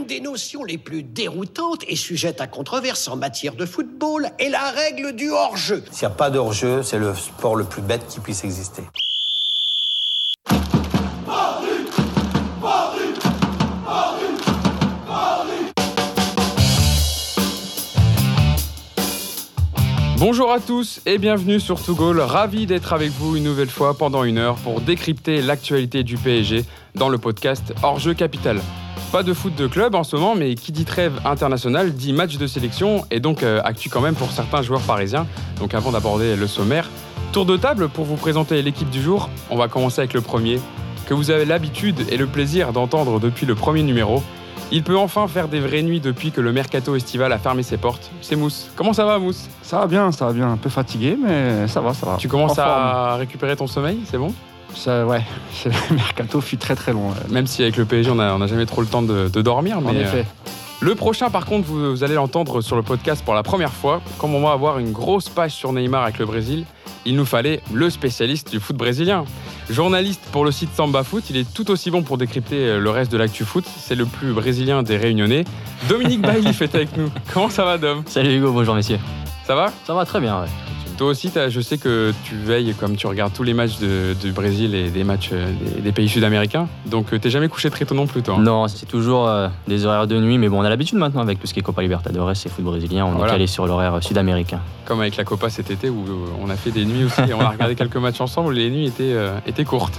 L'une des notions les plus déroutantes et sujette à controverse en matière de football est la règle du hors-jeu. S'il n'y a pas de hors-jeu, c'est le sport le plus bête qui puisse exister. Bonjour à tous et bienvenue sur To Goal. Ravi d'être avec vous une nouvelle fois pendant une heure pour décrypter l'actualité du PSG dans le podcast Hors-jeu Capital. Pas de foot de club en ce moment, mais qui dit trêve internationale dit match de sélection et donc euh, actu quand même pour certains joueurs parisiens. Donc avant d'aborder le sommaire, tour de table pour vous présenter l'équipe du jour. On va commencer avec le premier, que vous avez l'habitude et le plaisir d'entendre depuis le premier numéro. Il peut enfin faire des vraies nuits depuis que le mercato estival a fermé ses portes. C'est Mousse. Comment ça va, Mousse? Ça va bien, ça va bien. Un peu fatigué, mais ça va, ça va. Tu commences En à récupérer ton sommeil, c'est bon? Ça, ouais, le mercato fut très très long. Même si avec le PSG, on n'a on a jamais trop le temps de, de dormir. En euh, effet. Le prochain, par contre, vous, vous allez l'entendre sur le podcast pour la première fois. Comme on va avoir une grosse page sur Neymar avec le Brésil, il nous fallait le spécialiste du foot brésilien. Journaliste pour le site Samba Foot, il est tout aussi bon pour décrypter euh, le reste de l'actu foot. C'est le plus brésilien des réunionnais. Dominique Bailly est avec nous. Comment ça va, Dom? Salut Hugo, bonjour messieurs. Ça va? Ça va très bien, ouais. Toi aussi, je sais que tu veilles comme tu regardes tous les matchs de- du Brésil et des matchs euh, des, des pays sud-américains. Donc, euh, t'es jamais couché très tôt non plus, toi. hein Non, c'est toujours euh, des horaires de nuit, mais bon, on a l'habitude maintenant avec tout ce qui est Copa Libertadores et foot brésilien, on Voilà. est calé sur l'horaire sud-américain. Comme avec la Copa cet été où on a fait des nuits aussi et on a regardé quelques matchs ensemble, les nuits étaient, euh, étaient courtes.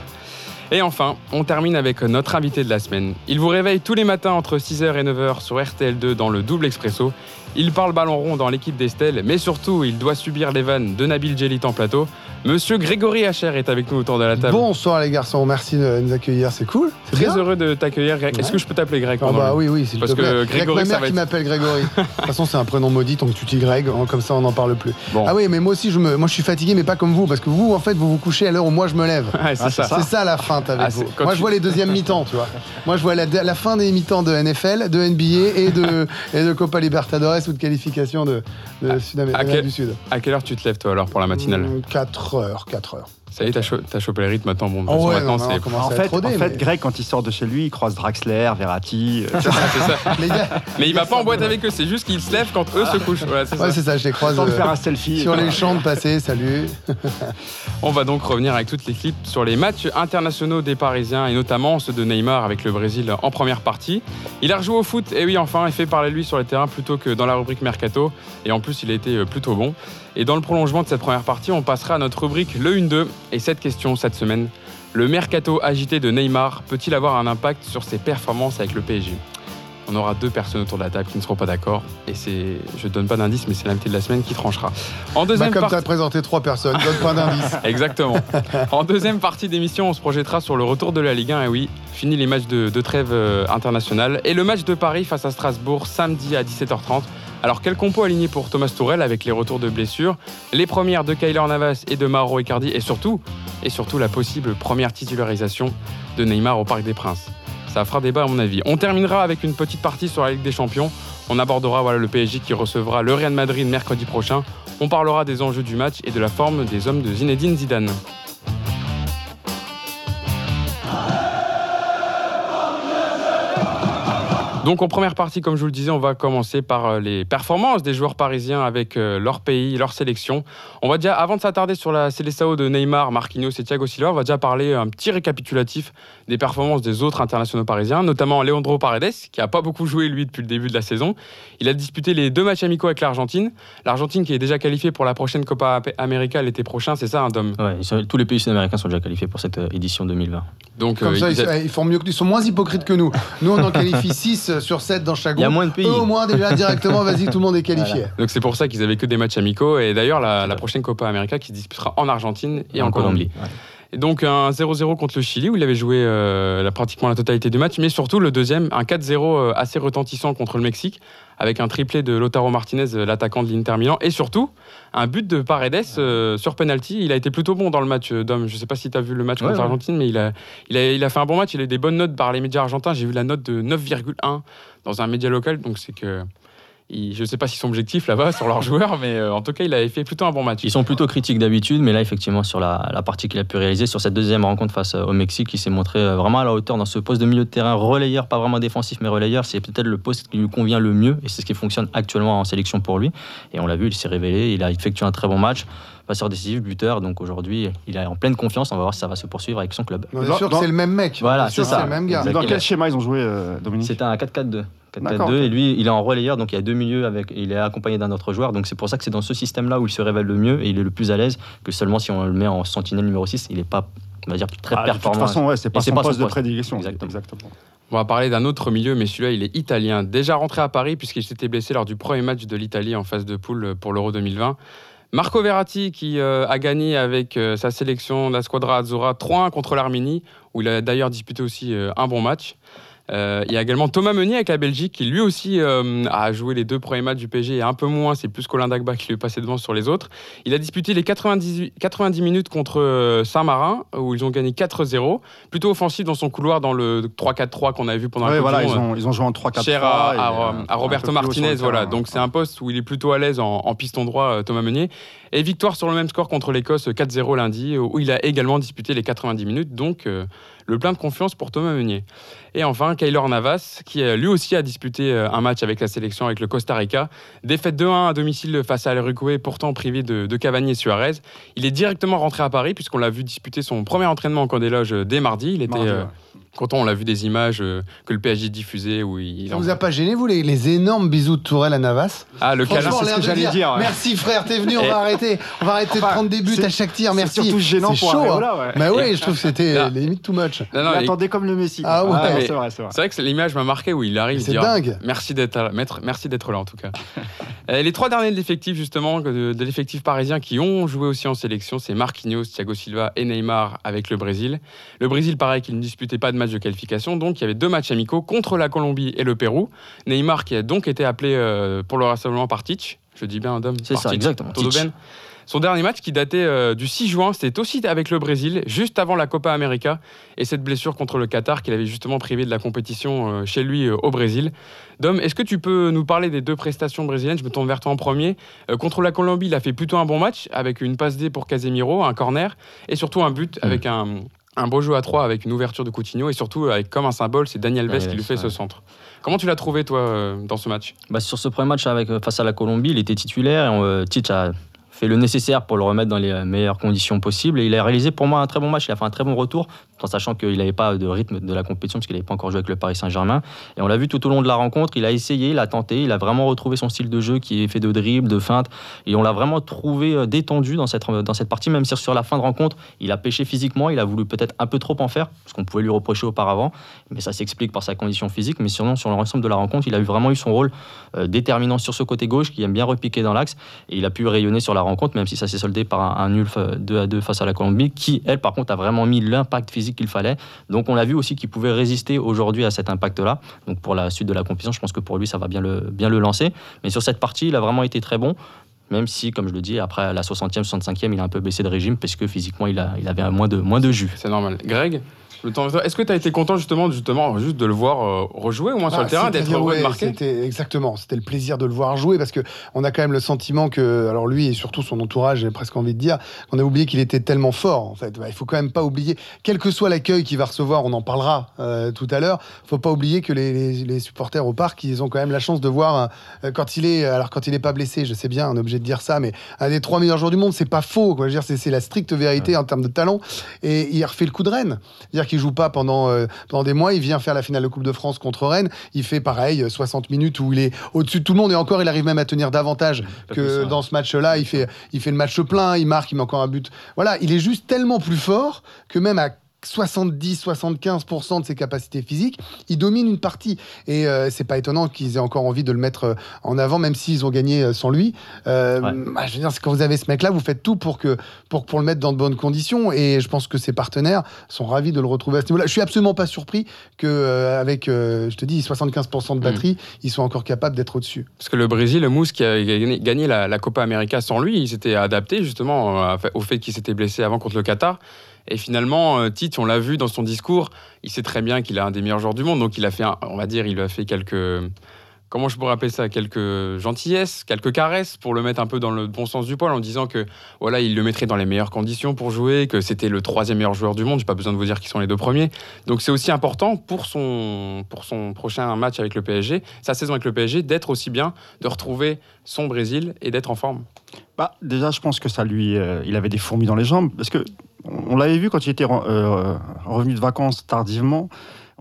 Et enfin, on termine avec notre invité de la semaine. Il vous réveille tous les matins entre 6h et 9h sur RTL2 dans le double expresso. Il parle ballon rond dans l'équipe d'Estelle, mais surtout, il doit subir les vannes de Nabil Djellit en plateau. Monsieur Grégory Hacher est avec nous autour de la table. Bonsoir les garçons, merci de nous accueillir, c'est cool. Très bien. heureux de t'accueillir, Greg. Est-ce que je peux t'appeler Greg Ah bah oui, oui, s'il Parce te plaît. que Grégory, ma ça qui m'appelle Grégory. de toute façon, c'est un prénom maudit, donc tu dis Greg, comme ça on n'en parle plus. Bon. Ah oui, mais moi aussi, je, me, moi je suis fatigué, mais pas comme vous, parce que vous, en fait, vous vous couchez à l'heure où moi je me lève. Ouais, c'est ça. C'est ça la feinte avec Ah, vous. Moi tu- je vois les deuxièmes mi-temps, tu vois. Moi je vois la, la fin des mi-temps de NFL, de NBA et de, et de Copa Libertadores ou de qualification de, de Sud-Amérique à du Sud. À quelle heure tu te lèves, toi, alors, pour la matinale? 4 heures, 4 heures. Ça y est, t'as cho- t'as chopé le rythme maintenant. Bon, Oh ouais, maintenant, non, non, c'est. comment En ça fait, rodé, en fait mais- Greg, quand il sort de chez lui, il croise Draxler, Verratti. euh, C'est ça. Les gars, Mais il va pas en boîte avec eux, c'est juste qu'ils se lèvent quand eux se couchent. Voilà, c'est ça. ouais, ça, je les croise sans euh, faire un selfie. sur les champs de passer, salut. On va donc revenir avec toutes les clips sur les matchs internationaux des Parisiens et notamment ceux de Neymar avec le Brésil en première partie. Il a rejoué au foot, et oui, enfin, il fait parler de lui sur les terrains plutôt que dans la rubrique Mercato. Et en plus, il a été euh, plutôt bon. Et dans le prolongement de cette première partie, on passera à notre rubrique Le 1-2. Et cette question cette semaine le mercato agité de Neymar peut-il avoir un impact sur ses performances avec le PSG On aura deux personnes autour de la table qui ne seront pas d'accord. Et c'est, je ne donne pas d'indice, mais c'est l'invité de la semaine qui tranchera. En Bah, deuxième comme tu as présenté trois personnes, donne point d'indice. Exactement. en deuxième partie d'émission, on se projettera sur le retour de la Ligue 1. Et oui, fini les matchs de, de trêve euh, internationale. Et le match de Paris face à Strasbourg samedi à 17h30. Alors, quel compo aligné pour Thomas Tourel avec les retours de blessures Les premières de Kyler Navas et de Mauro Icardi. Et surtout, la possible première titularisation de Neymar au Parc des Princes? Ça fera débat à mon avis. On terminera avec une petite partie sur la Ligue des Champions. On abordera voilà, le PSG qui recevra le Real Madrid mercredi prochain. On parlera des enjeux du match et de la forme des hommes de Zinedine Zidane. Donc en première partie, comme je vous le disais, on va commencer par euh, les performances des joueurs parisiens avec euh, leur pays, leur sélection. On va déjà, avant de s'attarder sur la Célestao de Neymar, Marquinhos et Thiago Silva, on va déjà parler un petit récapitulatif des performances des autres internationaux parisiens, notamment Leandro Paredes, qui a pas beaucoup joué lui depuis le début de la saison. Il a disputé les deux matchs amicaux avec l'Argentine. L'Argentine qui est déjà qualifiée pour la prochaine Copa América l'été prochain, c'est ça, un Dom Ouais, tous les pays sud-américains sont déjà qualifiés pour cette euh, édition 2020. Donc Comme euh, ça, ils ils, a- ils font mieux que ils sont moins hypocrites que nous. Nous, on en qualifie 6 sur 7 dans chaque Il y a groupe. moins de pays. Eux, au moins, déjà, directement, vas-y, tout le monde est qualifié. Donc c'est pour ça qu'ils avaient que des matchs amicaux. Et d'ailleurs, la, la prochaine Copa América qui se disputera en Argentine et en, Colombie. ouais. Et donc un 0-0 contre le Chili où il avait joué euh, la- pratiquement la totalité du match, mais surtout le deuxième, un 4-0 euh, assez retentissant contre le Mexique, avec un triplé de Lotaro Martinez, euh, l'attaquant de l'Inter Milan, et surtout un but de Paredes euh, sur penalty. Il a été plutôt bon dans le match, Dom. Je ne sais pas si tu as vu le match Ouais, contre ouais. l'Argentine, mais il a, il, a, il a fait un bon match. Il a eu des bonnes notes par les médias argentins. J'ai vu la note de 9,1 dans un média local, donc c'est que je ne sais pas si son objectif là-bas sur leurs joueurs, mais euh, en tout cas, il avait fait plutôt un bon match. Ils sont plutôt critiques d'habitude, mais là, effectivement, sur la, la partie qu'il a pu réaliser, sur cette deuxième rencontre face euh, au Mexique, il s'est montré euh, vraiment à la hauteur dans ce poste de milieu de terrain relayeur, pas vraiment défensif, mais relayeur. C'est peut-être le poste qui lui convient le mieux, et c'est ce qui fonctionne actuellement en sélection pour lui. Et on l'a vu, il s'est révélé, il a effectué un très bon match, passeur décisif, buteur. Donc aujourd'hui, il est en pleine confiance. On va voir si ça va se poursuivre avec son club. On est Dans- sûr c'est le même mec. Voilà, c'est ça. C'est le même gars. Dans quel a- schéma ils ont joué, euh, Dominique C'est un 4-4-2. 4-4-2 D'accord, ok. et lui il est en relayeur donc il y a deux milieux avec il est accompagné d'un autre joueur donc c'est pour ça que c'est dans ce système là où il se révèle le mieux et il est le plus à l'aise que seulement si on le met en sentinelle numéro 6 il n'est pas on va dire très Ah, de toute performant façon, ouais, c'est pas son pas son poste de prédilection. Exactement. Exactement. On va parler d'un autre milieu, mais celui-là, il est italien. Déjà rentré à Paris, puisqu'il s'était blessé lors du premier match de l'Italie en phase de poule pour l'Euro 2020. Marco Verratti, qui euh, a gagné avec euh, sa sélection, la Squadra Azzurra, 3-1 contre l'Arménie, où il a d'ailleurs disputé aussi euh, un bon match. Euh, il y a également Thomas Meunier avec la Belgique, qui lui aussi euh, a joué les deux premiers matchs du PSG et un peu moins, c'est plus Colin Dagba qui lui est passé devant sur les autres. Il a disputé les 98 90 minutes contre euh, Saint-Marin, où ils ont gagné 4-0. Plutôt offensif dans son couloir dans le 3-4-3 qu'on avait vu pendant Ouais, la voilà, ils ont, ils ont joué en 3-4-3. cher à, Roberto Martinez. Voilà, donc c'est un poste où il est plutôt à l'aise en, en piston droit, Thomas Meunier. Et victoire sur le même score contre l'Écosse 4-0 lundi, où il a également disputé les 90 minutes. Donc euh, le plein de confiance pour Thomas Meunier. Et enfin, Kaylor Navas, qui euh, lui aussi a disputé euh, un match avec la sélection avec le Costa Rica. Défaite 2-1 à domicile face à l'Uruguay, pourtant privé de, de Cavani et Suarez. Il est directement rentré à Paris, puisqu'on l'a vu disputer son premier entraînement en camp des loges euh, dès mardi. Il était Mardi, ouais. Content, on l'a vu des images euh, que le PSG diffusait. Où il, Ça vous a pas gêné, vous, les, les énormes bisous de Tourelle à Navas Ah, le câlin. C'est ce que j'allais dire, ouais. Merci frère, t'es venu, on va arrêter. On va arrêter de prendre des buts à chaque tir, merci. C'est surtout gênant C'est pour chaud, hein. Areola, ouais. Bah oui, je trouve que c'était limite too much. Non, non, Il il- attendait comme le Messi. Ah ouais. mais- c'est vrai, c'est vrai. C'est vrai que l'image m'a marqué où il arrive. C'est dingue. Merci d'être là, maître- merci d'être là en tout cas. Les trois derniers de l'effectif justement de, de l'effectif parisien qui ont joué aussi en sélection, c'est Marquinhos, Thiago Silva et Neymar avec le Brésil. Le Brésil, pareil, qui ne disputait pas de match de qualification, donc il y avait deux matchs amicaux contre la Colombie et le Pérou. Neymar qui a donc été appelé euh, pour le rassemblement par Titch. Je dis bien, Dom. C'est ça, exactement. Son dernier match qui datait euh, du 6 juin, c'était aussi avec le Brésil, juste avant la Copa América et cette blessure contre le Qatar qu'il avait justement privé de la compétition euh, chez lui euh, au Brésil. Dom, est-ce que tu peux nous parler des deux prestations brésiliennes? Je me tourne vers toi en premier. Contre la Colombie, il a fait plutôt un bon match avec une passe D pour Casemiro, un corner et surtout un but Mm. avec un, un beau jeu à trois avec une ouverture de Coutinho et surtout avec comme un symbole, c'est Daniel Daniel qui lui fait ce centre. Comment tu l'as trouvé toi euh, dans ce match? Bah, sur ce premier match avec, euh, face à la Colombie, il était titulaire et euh, Tite a fait le nécessaire pour le remettre dans les meilleures conditions possibles. Et il a réalisé pour moi un très bon match. Il a fait un très bon retour, en sachant qu'il n'avait pas de rythme de la compétition, parce qu'il n'avait pas encore joué avec le Paris Saint-Germain. Et on l'a vu tout au long de la rencontre. Il a essayé, il a tenté, il a vraiment retrouvé son style de jeu qui est fait de dribble, de feinte. Et on l'a vraiment trouvé euh, détendu dans cette, dans cette partie, même si sur la fin de rencontre, il a pêché physiquement. Il a voulu peut-être un peu trop en faire, ce qu'on pouvait lui reprocher auparavant. Mais ça s'explique par sa condition physique. Mais sinon, sur l'ensemble de la rencontre, il a vraiment eu son rôle euh, déterminant sur ce côté gauche qui aime bien repiquer dans l'axe et il a pu rayonner sur la rencontre même si ça s'est soldé par un, nul euh, 2 à 2 face à la Colombie qui elle par contre a vraiment mis l'impact physique qu'il fallait donc on l'a vu aussi qu'il pouvait résister aujourd'hui à cet impact là donc pour la suite de la compétition je pense que pour lui ça va bien le, bien le lancer mais sur cette partie il a vraiment été très bon même si, comme je le dis, après la 60e, 65e, il a un peu baissé de régime parce que physiquement, il, a, il avait moins de, moins de jus. C'est normal. Greg? Le temps- Est-ce que tu as été content justement, justement juste de le voir euh, rejouer au moins sur le terrain, d'être heureux de ouais, marquer? exactement, c'était le plaisir de le voir jouer parce que on a quand même le sentiment que, alors lui et surtout son entourage, j'ai presque envie de dire, qu'on a oublié qu'il était tellement fort. En fait, Ouais, il faut quand même pas oublier, quel que soit l'accueil qu'il va recevoir, on en parlera euh, tout à l'heure. Faut pas oublier que les, les- les supporters au parc, ils ont quand même la chance de voir euh, quand il est, alors quand il est pas blessé, je sais bien, on est obligé de dire ça, mais un des trois meilleurs joueurs du monde, c'est pas faux. Quoi. Je veux dire, c'est, c'est la stricte vérité en termes de talent. Et il refait le coup de Rennes. Qu'il joue pas pendant, euh, pendant des mois. Il vient faire la finale de Coupe de France contre Rennes. Il fait pareil, euh, 60 minutes où il est au-dessus de tout le monde. Et encore, il arrive même à tenir davantage Pas que plus, ouais. dans ce match-là. Il fait, il fait le match plein, il marque, il met encore un but. Voilà, il est juste tellement plus fort que même à 70-75% de ses capacités physiques, il domine une partie. Et euh, c'est pas étonnant qu'ils aient encore envie de le mettre euh, en avant, même s'ils ont gagné euh, sans lui. Euh, Ouais. bah, je veux dire, quand vous avez ce mec-là, vous faites tout pour, que, pour, pour le mettre dans de bonnes conditions. Et je pense que ses partenaires sont ravis de le retrouver à ce niveau-là. Je suis absolument pas surpris qu'avec, je te dis, 75% de batterie, ils soient encore capables d'être au-dessus. Parce que le Brésil, le Mousse qui a gagné, la, la Copa América sans lui, il s'était adapté justement au fait qu'il s'était blessé avant contre le Qatar. Et finalement, euh, Tite, on l'a vu dans son discours, il sait très bien qu'il est un des meilleurs joueurs du monde. Donc il a fait, on va dire, il a fait quelques comment je pourrais appeler ça? Quelques gentillesses, quelques caresses pour le mettre un peu dans le bon sens du poil en disant que voilà, il le mettrait dans les meilleures conditions pour jouer, que c'était le troisième meilleur joueur du monde. J'ai pas besoin de vous dire qui sont les deux premiers. Donc c'est aussi important pour son pour son prochain match avec le PSG, sa saison avec le PSG, d'être aussi bien, de retrouver son Brésil et d'être en forme. Bah, déjà, je pense que ça lui, euh, il avait des fourmis dans les jambes parce que on, l'avait vu quand il était euh, revenu de vacances tardivement.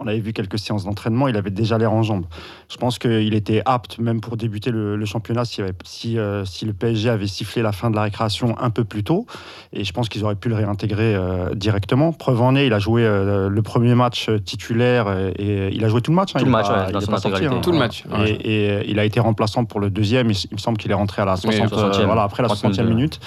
On avait vu quelques séances d'entraînement, il avait déjà l'air en jambes. Je pense qu'il était apte, même pour débuter le, le championnat, si, si, euh, si le PSG avait sifflé la fin de la récréation un peu plus tôt. Et je pense qu'ils auraient pu le réintégrer euh, directement. Preuve en est, il a joué euh, le premier match titulaire et, et il a joué tout le match. hein. Tout le match, pas- ouais, il dans son sorti, hein. Tout le match. Et, ouais. et, euh, il a été remplaçant pour le deuxième. Il, me semble qu'il est rentré à la 60, Oui, 60e. euh, voilà, après la 30e 60e minute.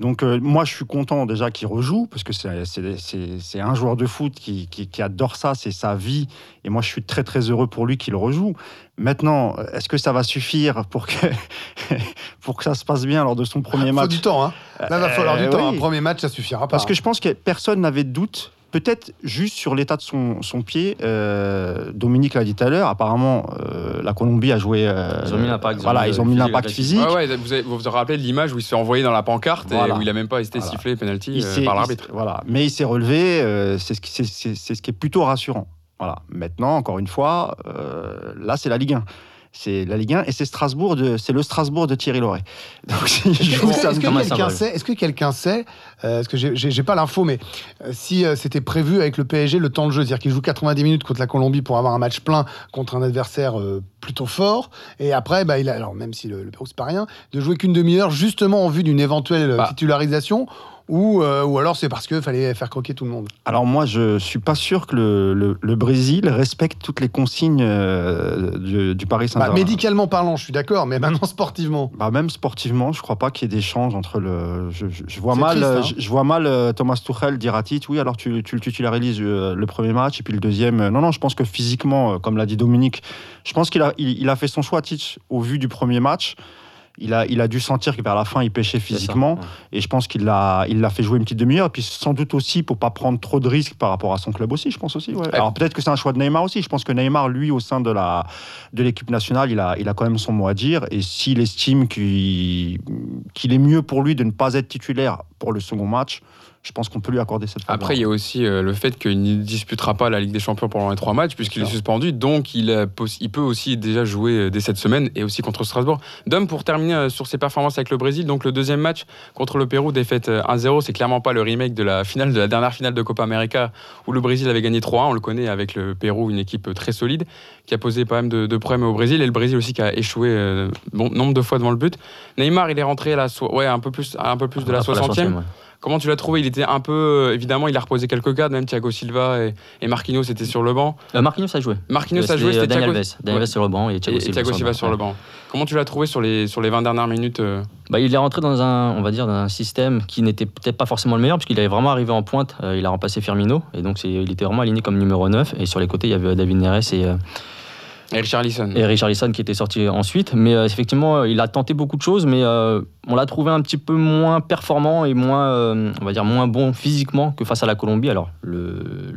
Donc euh, moi, je suis content déjà qu'il rejoue, parce que c'est- un joueur de foot qui, qui- qui adore ça, c'est sa vie. Et moi, je suis très très heureux pour lui qu'il rejoue. Maintenant, est-ce que ça va suffire pour que, pour que ça se passe bien lors de son premier Faut match? du temps, hein. Là, va falloir du Euh, temps. oui. Un premier match, ça suffira pas. Parce que je pense que personne n'avait de doute. Peut-être juste sur l'état de son, son pied. Euh, Dominique l'a dit tout à l'heure. Apparemment, euh, la Colombie a joué. euh, Ils ont mis l'impact, Voilà, mis ils le ont mis physique, l'impact la physique. Ouais, ouais, vous avez- vous vous rappelez de l'image où il se fait envoyer dans la pancarte Voilà. et où il a même pas hésité Voilà. siffler penalty euh, par l'arbitre. Voilà. Mais il s'est relevé, euh, c'est ce, qui- c'est- c'est- c'est ce qui est plutôt rassurant. Voilà. Maintenant, encore une fois, euh, là, c'est la Ligue 1. C'est la Ligue 1 et c'est Strasbourg de, c'est le Strasbourg de Thierry Loret. Donc, Est-ce que- quelqu'un sait, est-ce que quelqu'un sait, euh, parce que j'ai- pas l'info, mais euh, si euh, c'était prévu avec le PSG le temps de jeu, c'est-à-dire qu'il joue 90 minutes contre la Colombie pour avoir un match plein contre un adversaire plutôt fort, et après, bah, il a, alors même si le, le Pérou c'est pas rien, de jouer qu'une demi-heure justement en vue d'une éventuelle Bah. titularisation, ou, euh, ou alors c'est parce qu'il fallait faire croquer tout le monde. Alors moi, je suis pas sûr que le, le- le Brésil respecte toutes les consignes euh, du, du Paris Bah, Saint-Germain. médicalement parlant, je suis d'accord, mais maintenant sportivement. Bah, même sportivement, je crois pas qu'il y ait d'échange entre le. Je, je- je vois mal, triste, hein. je, je vois mal euh, Thomas Tuchel dire à Tite, oui, alors tu, tu le titularises le premier match et puis le deuxième. non, non, je pense que physiquement, comme l'a dit Dominique, je pense qu'il a, il, il a fait son choix Tite au vu du premier match. Il a, il a dû sentir que vers la fin, il pêchait ça, physiquement. ouais. Et je pense qu'il l'a, il l'a fait jouer une petite demi-heure. Et puis sans doute aussi pour pas prendre trop de risques par rapport à son club aussi, je pense aussi. ouais. Alors peut-être que c'est un choix de Neymar aussi. Je pense que Neymar, lui, au sein de la de l'équipe nationale, il a, il a quand même son mot à dire. Et s'il estime qu'il, qu'il est mieux pour lui de ne pas être titulaire pour le second match, je pense qu'on peut lui accorder cette faveur. Après, il y a aussi euh, le fait qu'il ne disputera pas la Ligue des Champions pendant les trois matchs, puisqu'il est suspendu. Donc, il, a poss- il peut aussi déjà jouer euh, dès cette semaine et aussi contre Strasbourg. Dom, pour terminer euh, sur ses performances avec le Brésil, donc le deuxième match contre le Pérou, défaite euh, 1-0, c'est clairement pas le remake de la finale, de la dernière finale de Copa América où le Brésil avait gagné 3-1. On le connaît avec le Pérou, une équipe très solide qui a posé pas même de, de problèmes au Brésil et le Brésil aussi qui a échoué euh, bon nombre de fois devant le but. Neymar, il est rentré à la so- ouais, un peu plus, un peu plus de la Après 60e. Comment tu l'as trouvé? Il était un peu. euh, évidemment, il a reposé quelques cadres, même Thiago Silva et, et Marquinhos étaient sur le banc. Euh, Marquinhos a joué. Marquinhos Euh, a joué, c'était Daniel Thiago, Alves. Daniel Ouais. Alves sur le banc et Thiago et, et Silva, Thiago Silva sur le ouais. banc. Comment tu l'as trouvé sur les, sur les 20 dernières minutes euh? Bah, il est rentré dans un, on va dire, dans un système qui n'était peut-être pas forcément le meilleur, puisqu'il avait vraiment arrivé en pointe. euh, il a remplacé Firmino, et donc il était vraiment aligné comme numéro 9. Et sur les côtés, il y avait David Neres et, euh, Et Richarlison. et Richarlison qui était sorti ensuite. Mais euh, effectivement, euh, il a tenté beaucoup de choses, mais euh, on l'a trouvé un petit peu moins performant et moins, euh, on va dire, moins bon physiquement que face à la Colombie. Alors, le,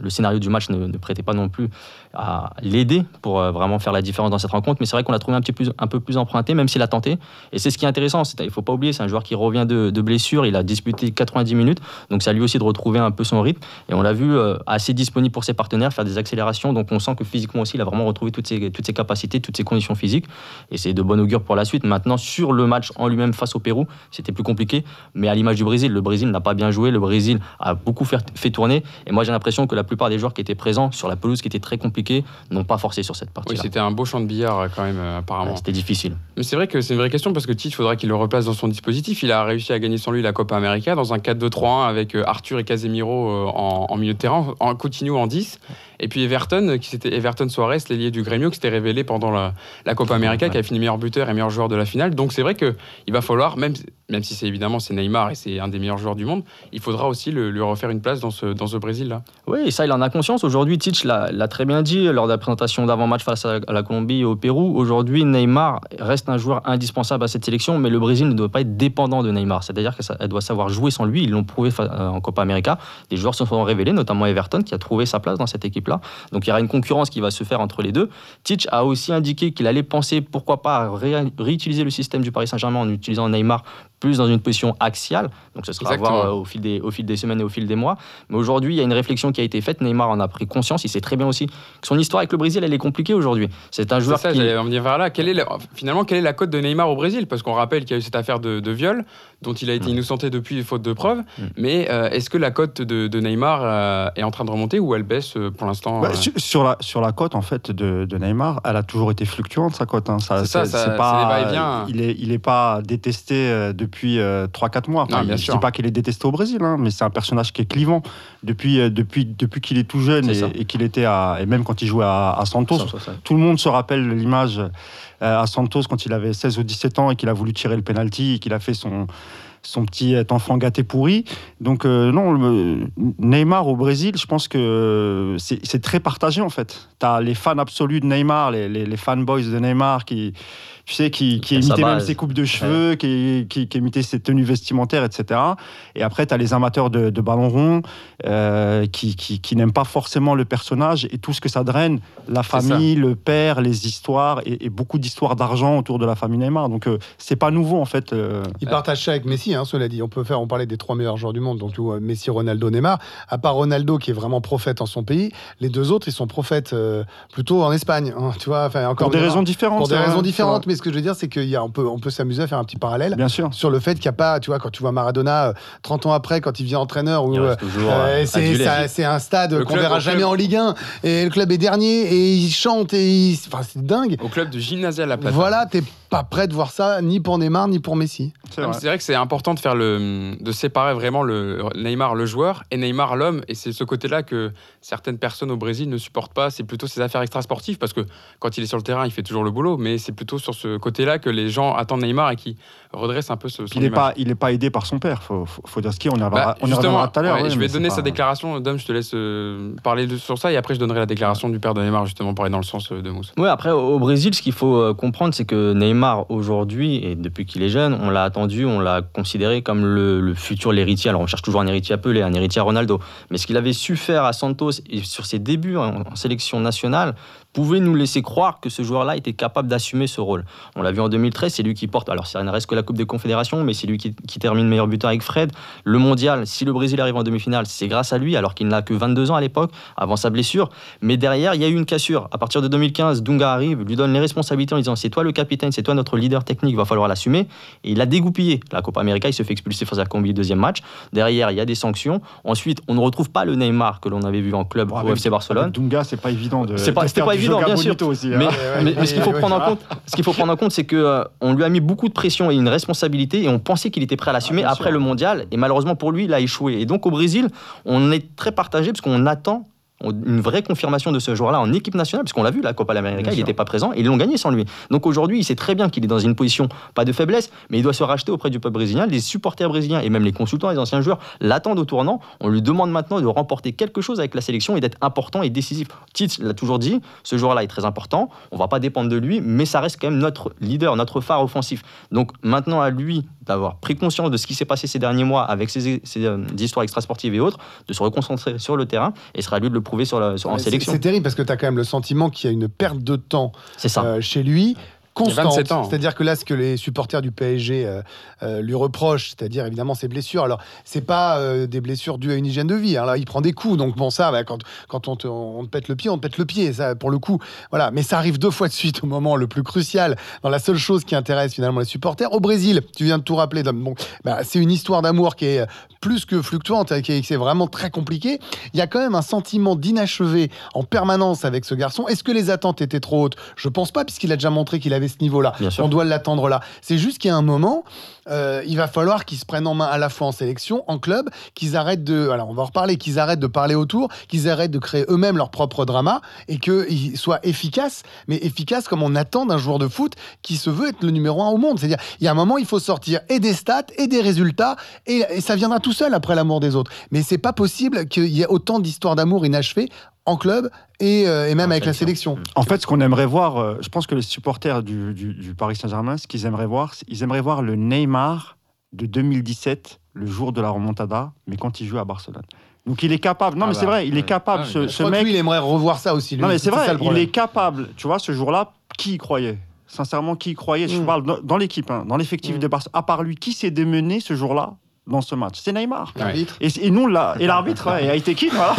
le, scénario du match ne, prêtait pas non plus à l'aider pour euh, vraiment faire la différence dans cette rencontre, mais c'est vrai qu'on l'a trouvé un, petit peu, un peu plus emprunté, même s'il a tenté. Et c'est ce qui est intéressant. c'est- Il ne faut pas oublier, c'est un joueur qui revient de, de blessure. Il a disputé 90 minutes, donc c'est à lui aussi de retrouver un peu son rythme. Et on l'a vu euh, assez disponible pour ses partenaires, faire des accélérations. Donc on sent que physiquement aussi, il a vraiment retrouvé toutes ses, toutes ses capacités, toutes ses conditions physiques. Et c'est de bon augure pour la suite. Maintenant, sur le match en lui-même face au Pérou, c'était plus compliqué. Mais à l'image du Brésil, le Brésil n'a pas bien joué. Le Brésil a beaucoup fait, fait tourner. Et moi, j'ai l'impression que la plupart des joueurs qui étaient présents sur la pelouse, qui était très compliquée, n'ont pas forcé sur cette Oui, partie-là. c'était un beau champ de billard euh, quand même, euh, apparemment. Ouais, c'était difficile. Mais c'est vrai que c'est une vraie question parce que Tite, il faudra qu'il le replace dans son dispositif. Il a réussi à gagner sans lui la Copa América dans un 4-2-3-1 avec euh, Arthur et Casemiro en, en milieu de terrain, en Coutinho en 10. Et puis Everton, euh, qui s'était Everton Suarez, l'ailier du Grêmio, qui s'était révélé pendant la, la Copa América, Ouais. qui a fini meilleur buteur et meilleur joueur de la finale. Donc c'est vrai qu'il va falloir, même même si c'est évidemment c'est Neymar et c'est un des meilleurs joueurs du monde, il faudra aussi lui refaire une place dans ce, dans Brésil-là. Oui, et ça, il en a conscience. Aujourd'hui, Titch l'a très bien dit lors de la présentation d'avant-match face à la Colombie et au Pérou. Aujourd'hui, Neymar reste un joueur indispensable à cette sélection, mais le Brésil ne doit pas être dépendant de Neymar. C'est-à-dire qu'elle doit savoir jouer sans lui. Ils l'ont prouvé euh, en Copa América. Les joueurs se sont révélés, notamment Everton, qui a trouvé sa place dans cette équipe-là. Donc il y aura une concurrence qui va se faire entre les deux. Titch a aussi indiqué qu'il allait penser, pourquoi pas, à ré- réutiliser le système du Paris Saint-Germain en utilisant Neymar plus dans une position axiale. Donc ce sera à voir euh, au fil, des, au fil des semaines et au fil des mois. Mais aujourd'hui, il y a une réflexion qui a été faite. Neymar en a pris conscience. Il sait très bien aussi que son histoire avec le Brésil, elle est compliquée aujourd'hui. C'est un C'est joueur ça, qui. j'allais en venir vers là. Quelle est la- finalement, quelle est la cote de Neymar au Brésil? Parce qu'on rappelle qu'il y a eu cette affaire de, de viol dont il a été Mm. innocenté depuis, faute de preuves. Mm. Mais euh, est-ce que la cote de, de Neymar euh, est en train de remonter ou elle baisse euh, pour l'instant Bah, euh, sur, sur la, sur la cote en fait de, de Neymar, elle a toujours été fluctuante sa cote. hein. Ça, C'est ça, ça- c'est des va-et-vient. il est il est pas détesté euh, depuis 3-4 mois. Bien je sûr. dis pas qu'il est détesté au Brésil, hein, mais c'est un personnage qui est clivant depuis euh, depuis depuis qu'il est tout jeune et, qu'il était à et même quand il jouait à, à Santos. Ça, ça, ça. Tout le monde se rappelle l'image euh, à Santos quand il avait 16 ou 17 ans et qu'il a voulu tirer le penalty et qu'il a fait son, son petit euh, enfant gâté pourri. Donc euh, non, le- Neymar au Brésil, je pense que euh, c'est c'est très partagé en fait. Tu as les fans absolus de Neymar, les, les, les fanboys de Neymar qui... Tu sais, qui, qui Sa imitaient même ses coupes de cheveux, qui, qui, qui imitaient ses tenues vestimentaires, etc. Et après, tu as les amateurs de, de ballon rond euh, qui, qui, qui n'aiment pas forcément le personnage et tout ce que ça draine, la famille, le père, les histoires et, et beaucoup d'histoires d'argent autour de la famille Neymar. Donc, euh, c'est pas nouveau en fait. euh. Il partage ça avec Messi, hein, cela dit. On peut faire, on parlait des trois meilleurs joueurs du monde, donc tu vois, Messi, Ronaldo, Neymar. À part Ronaldo qui est vraiment prophète en son pays, les deux autres ils sont prophètes euh, plutôt en Espagne. hein, tu vois, enfin encore Pour des Neymar, raisons différentes. pour des raisons. Mais ce que je veux dire, c'est qu'on peut, on peut s'amuser à faire un petit parallèle Bien sûr. sur le fait qu'il n'y a pas, tu vois, quand tu vois Maradona euh, 30 ans après, quand il devient entraîneur, euh, euh, c'est un stade qu'on verra jamais club. en Ligue 1 et le club est dernier et il chante et il... enfin c'est dingue. Au club de Gymnasia La Plata. Voilà, t'es pas prêt de voir ça ni pour Neymar ni pour Messi. C'est vrai que c'est important de faire le, de séparer vraiment le Neymar le joueur et Neymar l'homme. Et c'est ce côté-là que certaines personnes au Brésil ne supportent pas. C'est plutôt ses affaires extrasportives parce que quand il est sur le terrain, il fait toujours le boulot. Mais c'est plutôt sur ce côté-là que les gens attendent Neymar et qui redresse un peu ce. son Il n'est pas, il est pas aidé par son père. Faut, faut, faut dire ce qui. On y Bah, reviendra on y justement, reviendra tout à l'heure. ouais, ouais, je vais donner sa déclaration. Dom, je te laisse euh, parler de- sur ça et après je donnerai la déclaration du père de Neymar justement pour aller dans le sens euh, de Mousse. Ouais, après, au Brésil, ce qu'il faut euh, comprendre, c'est que Neymar, aujourd'hui, et depuis qu'il est jeune, on l'a attendu, on l'a considéré comme le, le futur, l'héritier. Alors, on cherche toujours un héritier à Pelé, un héritier à Ronaldo. Mais ce qu'il avait su faire à Santos et sur ses débuts en, en sélection nationale pouvait nous laisser croire que ce joueur-là était capable d'assumer ce rôle. On l'a vu en 2013, c'est lui qui porte, alors ça ne reste que la Coupe des Confédérations, mais c'est lui qui, qui termine meilleur buteur avec Fred. Le mondial, si le Brésil arrive en demi-finale, c'est grâce à lui, alors qu'il n'a que 22 ans à l'époque, avant sa blessure. Mais derrière, il y a eu une cassure. À partir de 2015, Dunga arrive, lui donne les responsabilités en disant c'est toi le capitaine, c'est toi notre leader technique, il va falloir l'assumer. Et il a dégoupillé. La Copa América, il se fait expulser face à la Colombie, deuxième match. Derrière, il y a des sanctions. Ensuite, on ne retrouve pas le Neymar que l'on avait vu en club Bon, au avec- FC Barcelone. Dunga, c'est pas évident de. C'est pas- pas évident, bien sûr. Aussi, hein. Mais, ouais, mais- mais ce qu'il faut ouais, prendre en compte, ce qu'il faut prendre en compte, c'est que euh, on lui a mis beaucoup de pression et une responsabilité, et on pensait qu'il était prêt à l'assumer Ah, après sûr. le mondial. Et malheureusement pour lui, il a échoué. Et donc au Brésil, on est très partagé parce qu'on attend une vraie confirmation de ce joueur-là en équipe nationale, parce qu'on l'a vu, la Copa América, il n'était pas présent, et ils l'ont gagné sans lui. Donc aujourd'hui, il sait très bien qu'il est dans une position, pas de faiblesse, mais il doit se racheter auprès du peuple brésilien. Les supporters brésiliens et même les consultants, les anciens joueurs l'attendent au tournant. On lui demande maintenant de remporter quelque chose avec la sélection et d'être important et décisif. Tite l'a toujours dit, ce joueur-là est très important, on va pas dépendre de lui, mais ça reste quand même notre leader, notre phare offensif. Donc maintenant à lui d'avoir pris conscience de ce qui s'est passé ces derniers mois avec ses, ses, euh, histoires extrasportives et autres, de se reconcentrer sur le terrain, et sera à lui de le prouver sur la, sur- en C'est- sélection. C'est terrible parce que tu as quand même le sentiment qu'il y a une perte de temps C'est ça. euh, chez lui. Constante. 27 ans. C'est-à-dire que là, ce que les supporters du PSG euh, euh, lui reprochent, c'est-à-dire évidemment ses blessures. Alors, c'est pas euh, des blessures dues à une hygiène de vie. hein. Là, il prend des coups. Donc, bon, ça, bah, quand, quand on, te, on te pète le pied, on te pète le pied. Ça, pour le coup, voilà. Mais ça arrive deux fois de suite au moment le plus crucial, dans la seule chose qui intéresse finalement les supporters. Au Brésil, tu viens de tout rappeler. Dom. Bon, bah, c'est une histoire d'amour qui est plus que fluctuante, et qui c'est vraiment très compliqué. Il y a quand même un sentiment d'inachevé en permanence avec ce garçon. Est-ce que les attentes étaient trop hautes? Je pense pas, puisqu'il a déjà montré qu'il avait ce niveau-là. On doit l'attendre là. C'est juste qu'il y a un moment, euh, il va falloir qu'ils se prennent en main à la fois en sélection, en club, qu'ils arrêtent de. Alors, on va en reparler, qu'ils arrêtent de parler autour, qu'ils arrêtent de créer eux-mêmes leur propre drama et qu'ils soient efficaces, mais efficaces comme on attend d'un joueur de foot qui se veut être le numéro un au monde. C'est-à-dire, il y a un moment, il faut sortir et des stats et des résultats et, et ça viendra tout seul après l'amour des autres. Mais c'est pas possible qu'il y ait autant d'histoires d'amour inachevées en club et, euh, et même En avec la sélection. sélection. En fait, ce qu'on aimerait voir, euh, je pense que les supporters du, du- du Paris Saint-Germain, ce qu'ils aimeraient voir, c'est- ils aimeraient voir le Neymar de 2017, le jour de la remontada, mais quand il joue à Barcelone. Donc il est capable. Non, Ah mais bah, c'est vrai, il est capable. Ah, ce, mais Je ce crois que lui, il aimerait revoir ça aussi. lui. non, mais c'est vrai, il est capable. Tu vois, ce jour-là, qui y croyait? Sincèrement, qui y croyait? Je Mm. parle dans, dans l'équipe, hein, dans l'effectif Mm. de Barcelone. À part lui, qui s'est démené ce jour-là? Dans ce match C'est Neymar. L'arbitre. Et, et nous, là, et l'arbitre, ouais, et Haïté Kid, voilà,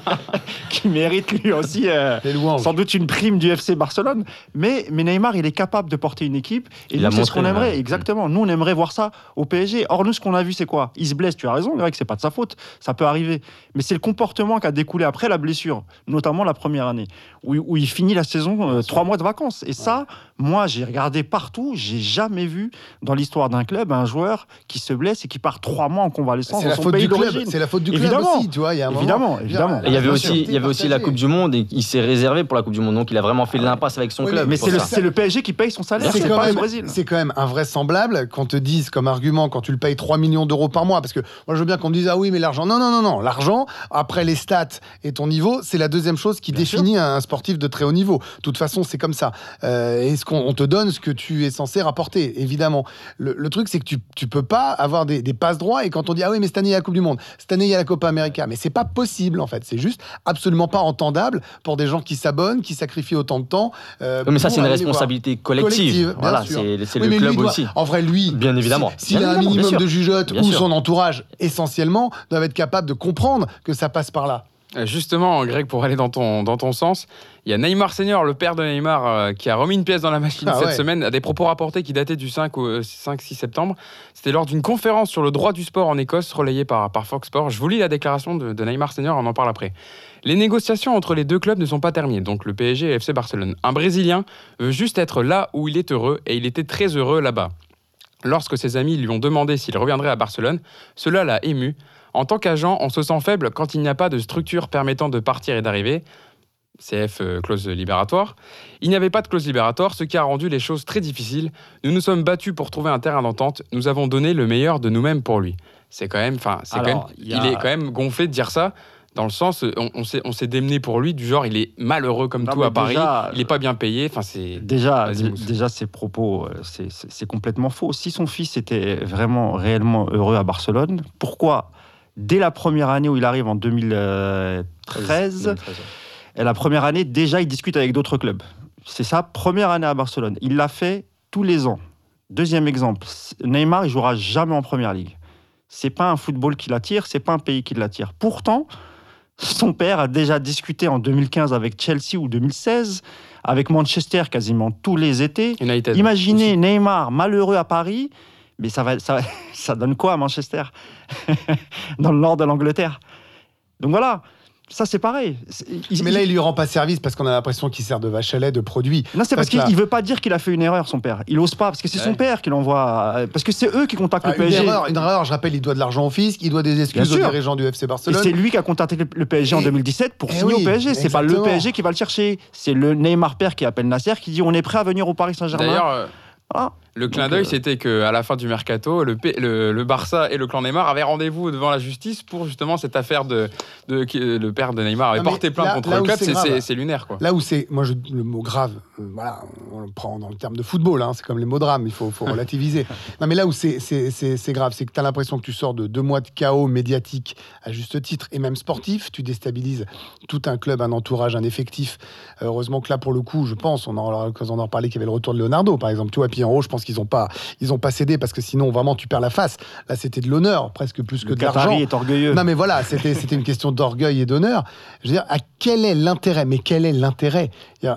qui mérite lui aussi euh, sans doute une prime du FC Barcelone. Mais, mais Neymar, il est capable de porter une équipe. Et Il nous, a c'est ce qu'on aimerait. ouais. Exactement. Nous, on aimerait voir ça au PSG. Or, nous, ce qu'on a vu, c'est quoi? Il se blesse, tu as raison, Greg, c'est pas de sa faute. Ça peut arriver. Mais c'est le comportement qui a découlé après la blessure, notamment la première année, où, où il finit la saison euh, trois mois de vacances. Et ça, moi, j'ai regardé partout, j'ai jamais vu dans l'histoire d'un club un joueur qui se blesse et qui part trois mois en convalescence C'est dans la son faute pays du club. d'origine. C'est la faute du club Évidemment. aussi, tu vois. Il y a un moment- Évidemment, évidemment. Il y avait aussi, il y avait aussi la Coupe du Monde et il s'est réservé pour la Coupe du Monde. Donc il a vraiment fait l'impasse avec son Oui, club. Mais c'est le, le PSG qui paye son salaire, C'est pas le même- Brésil. c'est quand même invraisemblable qu'on te dise comme argument quand tu le payes 3 millions d'euros par mois. Parce que moi, je veux bien qu'on me dise Ah oui, mais l'argent. Non, non, non, non. L'argent, après les stats et ton niveau, c'est la deuxième chose qui Bien définit un sportif de très haut niveau. De toute façon, c'est comme ça. Euh, Est-ce qu'on on te donne ce que tu es censé rapporter Évidemment. Le, le truc, c'est que tu, tu peux pas avoir des, des passes droits. Et quand on dit Ah oui, mais cette année, il y a la Coupe du Monde. Cette année, il y a la Copa América. Mais c'est pas possible, en fait. C'est juste absolument pas entendable pour des gens qui s'abonnent, qui sacrifient autant de temps. euh, mais ça, c'est une responsabilité collective. Collective, bien voilà, c'est Oui, le club doit- aussi. En vrai, lui, Bien évidemment. si- s'il a un minimum de jugeote ou sûr. son entourage, essentiellement, doivent être capables de comprendre que ça passe par là. Euh, Justement, Greg, pour aller dans ton, dans ton sens, il y a Neymar Senior, le père de Neymar, euh, qui a remis une pièce dans la machine Ah cette ouais. semaine, à des propos rapportés qui dataient du 5 au 5-6 septembre. C'était lors d'une conférence sur le droit du sport en Écosse, relayée par, par Fox Sports. Je vous lis la déclaration de, de Neymar Senior, on en parle après. Les négociations entre les deux clubs ne sont pas terminées, donc le PSG et FC Barcelone. Un Brésilien veut juste être là où il est heureux, et il était très heureux là-bas. Lorsque ses amis lui ont demandé s'il reviendrait à Barcelone, cela l'a ému. En tant qu'agent, on se sent faible quand il n'y a pas de structure permettant de partir et d'arriver. CF, euh, clause libératoire. Il n'y avait pas de clause libératoire, ce qui a rendu les choses très difficiles. Nous nous sommes battus pour trouver un terrain d'entente. Nous avons donné le meilleur de nous-mêmes pour lui. C'est quand même, enfin, c'est quand même, il a- est quand même gonflé de dire ça. Dans le sens, on, on s'est, démené pour lui, du genre, il est malheureux comme Non, tout à Paris, déjà, il n'est pas bien payé. Enfin, c'est. Déjà, déjà ces propos, euh, c'est complètement faux. Si son fils était vraiment, réellement heureux à Barcelone, pourquoi, dès la première année où il arrive en 2013, 2013, et la première année, déjà, il discute avec d'autres clubs C'est sa première année à Barcelone. Il l'a fait tous les ans. Deuxième exemple, Neymar, il jouera jamais en première ligue. C'est pas un football qui l'attire, c'est pas un pays qui l'attire. Pourtant, son père a déjà discuté en 2015 avec Chelsea ou 2016, avec Manchester quasiment tous les étés. United. Imaginez. Neymar malheureux à Paris, mais ça, va, ça, ça donne quoi à Manchester? Dans le nord de l'Angleterre. Donc voilà, ça c'est pareil. Il- Mais là, il lui rend pas service parce qu'on a l'impression qu'il sert de vache à lait, de produit. non, c'est parce qu'il ne veut pas dire qu'il a fait une erreur, son père. Il ose pas, parce que c'est son père qui l'envoie. euh, Parce que c'est eux qui contactent Ah, le une, PSG. erreur, une erreur, je rappelle, il doit de l'argent au fisc, il doit des excuses aux dirigeants du FC Et Barcelone. c'est lui qui a contacté le- PSG en Et- 2017 pour eh signer au oui, PSG. C'est pas le. PSG qui va le chercher. C'est le Neymar père qui appelle Nasser qui dit on est prêt à venir au Paris Saint-Germain. D'ailleurs, euh, Voilà. Le clin d'œil, euh, c'était qu'à la fin du mercato, le, P- le, le Barça et le clan Neymar avaient rendez-vous devant la justice pour justement cette affaire de, euh, le père de Neymar avait Non, porté plainte là- contre là le club. c'est lunaire, quoi. Là où c'est, moi, je, le mot grave, euh, voilà, on le prend dans le terme de football, hein, c'est comme les mots drame, il faut, faut relativiser. non, mais là où c'est, grave, c'est que tu as l'impression que tu sors de deux mois de chaos médiatique à juste titre et même sportif, tu déstabilises tout un club, un entourage, un effectif. Heureusement que là, pour le coup, je pense, on en aura l'occasion d'en reparler, qu'il y avait le retour de Leonardo, par exemple. Tu vois, en haut. Je pense qu'ils n'ont pas, ils ont pas cédé parce que sinon, vraiment, tu perds la face. Là, c'était de l'honneur, presque plus que Le de l'argent. Est orgueilleux. Non, mais voilà, c'était une question d'orgueil et d'honneur. Je veux dire, à quel est l'intérêt? Mais quel est l'intérêt?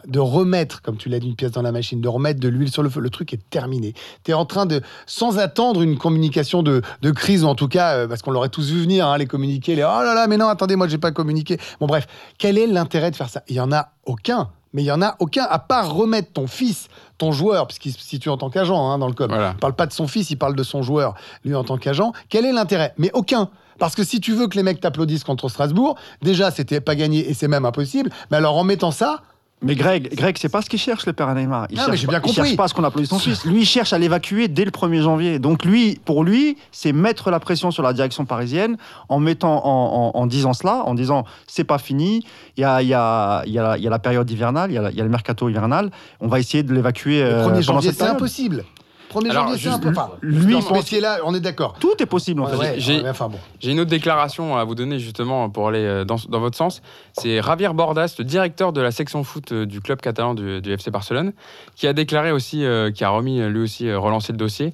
De remettre, comme tu l'as dit, une pièce dans la machine, de remettre de l'huile sur le feu Le truc est terminé. Tu es en train de, sans attendre une communication de, de crise, ou en tout cas, euh, parce qu'on l'aurait tous vu venir, hein, les communiqués, les oh là là, mais non, attendez, moi, j'ai pas communiqué. Bon, bref, quel est l'intérêt de faire ça? Il y en a aucun. Mais il y en a aucun, à part remettre ton fils, ton joueur, puisqu'il se situe en tant qu'agent hein, dans le. Voilà. Il parle pas de son fils, il parle de son joueur, lui en tant qu'agent. Quel est l'intérêt? Mais aucun. Parce que si tu veux que les mecs t'applaudissent contre Strasbourg, déjà c'était pas gagné et c'est même impossible. Mais alors en mettant ça, Mais Greg, Greg, c'est pas ce qu'il cherche, le père Neymar. Il Ah, cherche mais pas- bien il compris. cherche pas ce qu'on applaudisse son fils. Lui, il cherche à l'évacuer dès le 1er janvier. Donc lui, pour lui, c'est mettre la pression sur la direction parisienne en mettant, en, en- en disant cela, en disant c'est pas fini. Il y a, il y a, il y a, la- il y a la période hivernale, il y a, il le mercato hivernal. On va essayer de l'évacuer le euh, 1er pendant janvier, c'est impossible. 1er Alors, janvier, c'est juste impossible. Enfin, lui, pense- on est d'accord. Tout est possible en Ouais, fait. ouais, j'ai- ouais, enfin bon. J'ai une autre déclaration à vous donner justement pour aller euh, dans, dans votre sens. C'est Javier Bordas, le directeur de la section foot euh, du club catalan du, du FC Barcelone, qui a déclaré aussi, euh, qui a remis euh, lui aussi euh, relancé le dossier.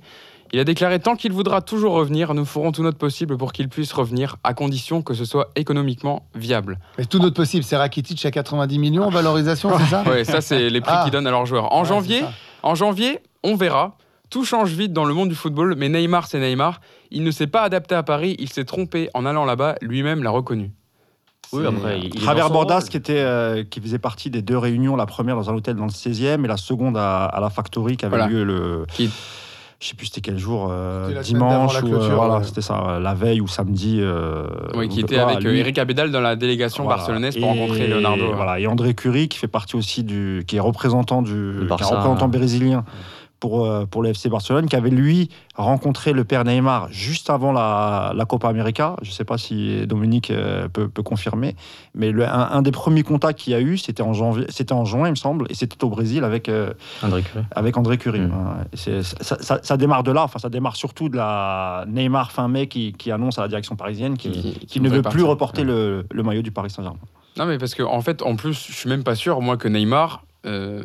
Il a déclaré tant qu'il voudra toujours revenir, nous ferons tout notre possible pour qu'il puisse revenir, à condition que ce soit économiquement viable. Mais tout notre possible, c'est Rakitic à 90 millions en valorisation, c'est ça? Ouais, ça c'est les prix Ah. qu'ils donnent à leurs joueurs. En Ouais, janvier, c'est ça. en janvier, on verra. Tout change vite dans le monde du football, mais Neymar, c'est Neymar. Il ne s'est pas adapté à Paris, il s'est trompé en allant là-bas, lui-même l'a reconnu. Oui, après, il- son Bordas, rôle. qui, était, euh, qui faisait partie des deux réunions, la première dans un hôtel dans le 16e et la seconde à, à la Factory qui avait Voilà. lieu le. Qui- Je sais plus c'était quel jour, euh, dimanche ou euh, clôture, voilà, ouais. c'était ça, euh, la veille ou samedi. euh, Oui, qui était avec lui- Eric Abidal dans la délégation voilà. barcelonaise pour Et- rencontrer Leonardo. Voilà, et André Curie qui fait partie aussi du, qui est représentant du, qui est représentant brésilien pour euh, pour le FC Barcelone, qui avait lui rencontré le père Neymar juste avant la, la Copa América. Je ne sais pas si Dominique euh, peut, peut confirmer, mais le, un, un des premiers contacts qu'il y a eu, c'était en janvier, c'était en juin, il me semble, et c'était au Brésil avec euh, André Curie. avec André Curie. Mm. Ouais, ça, ça- ça démarre de là, enfin ça démarre surtout de la Neymar fin mai qui, qui annonce à la direction parisienne qu'il Qui- qu'il qui ne veut plus reporter Ouais. le, le maillot du Paris Saint-Germain. Non, mais parce que en fait, en plus, je suis même pas sûr, moi, que Neymar euh,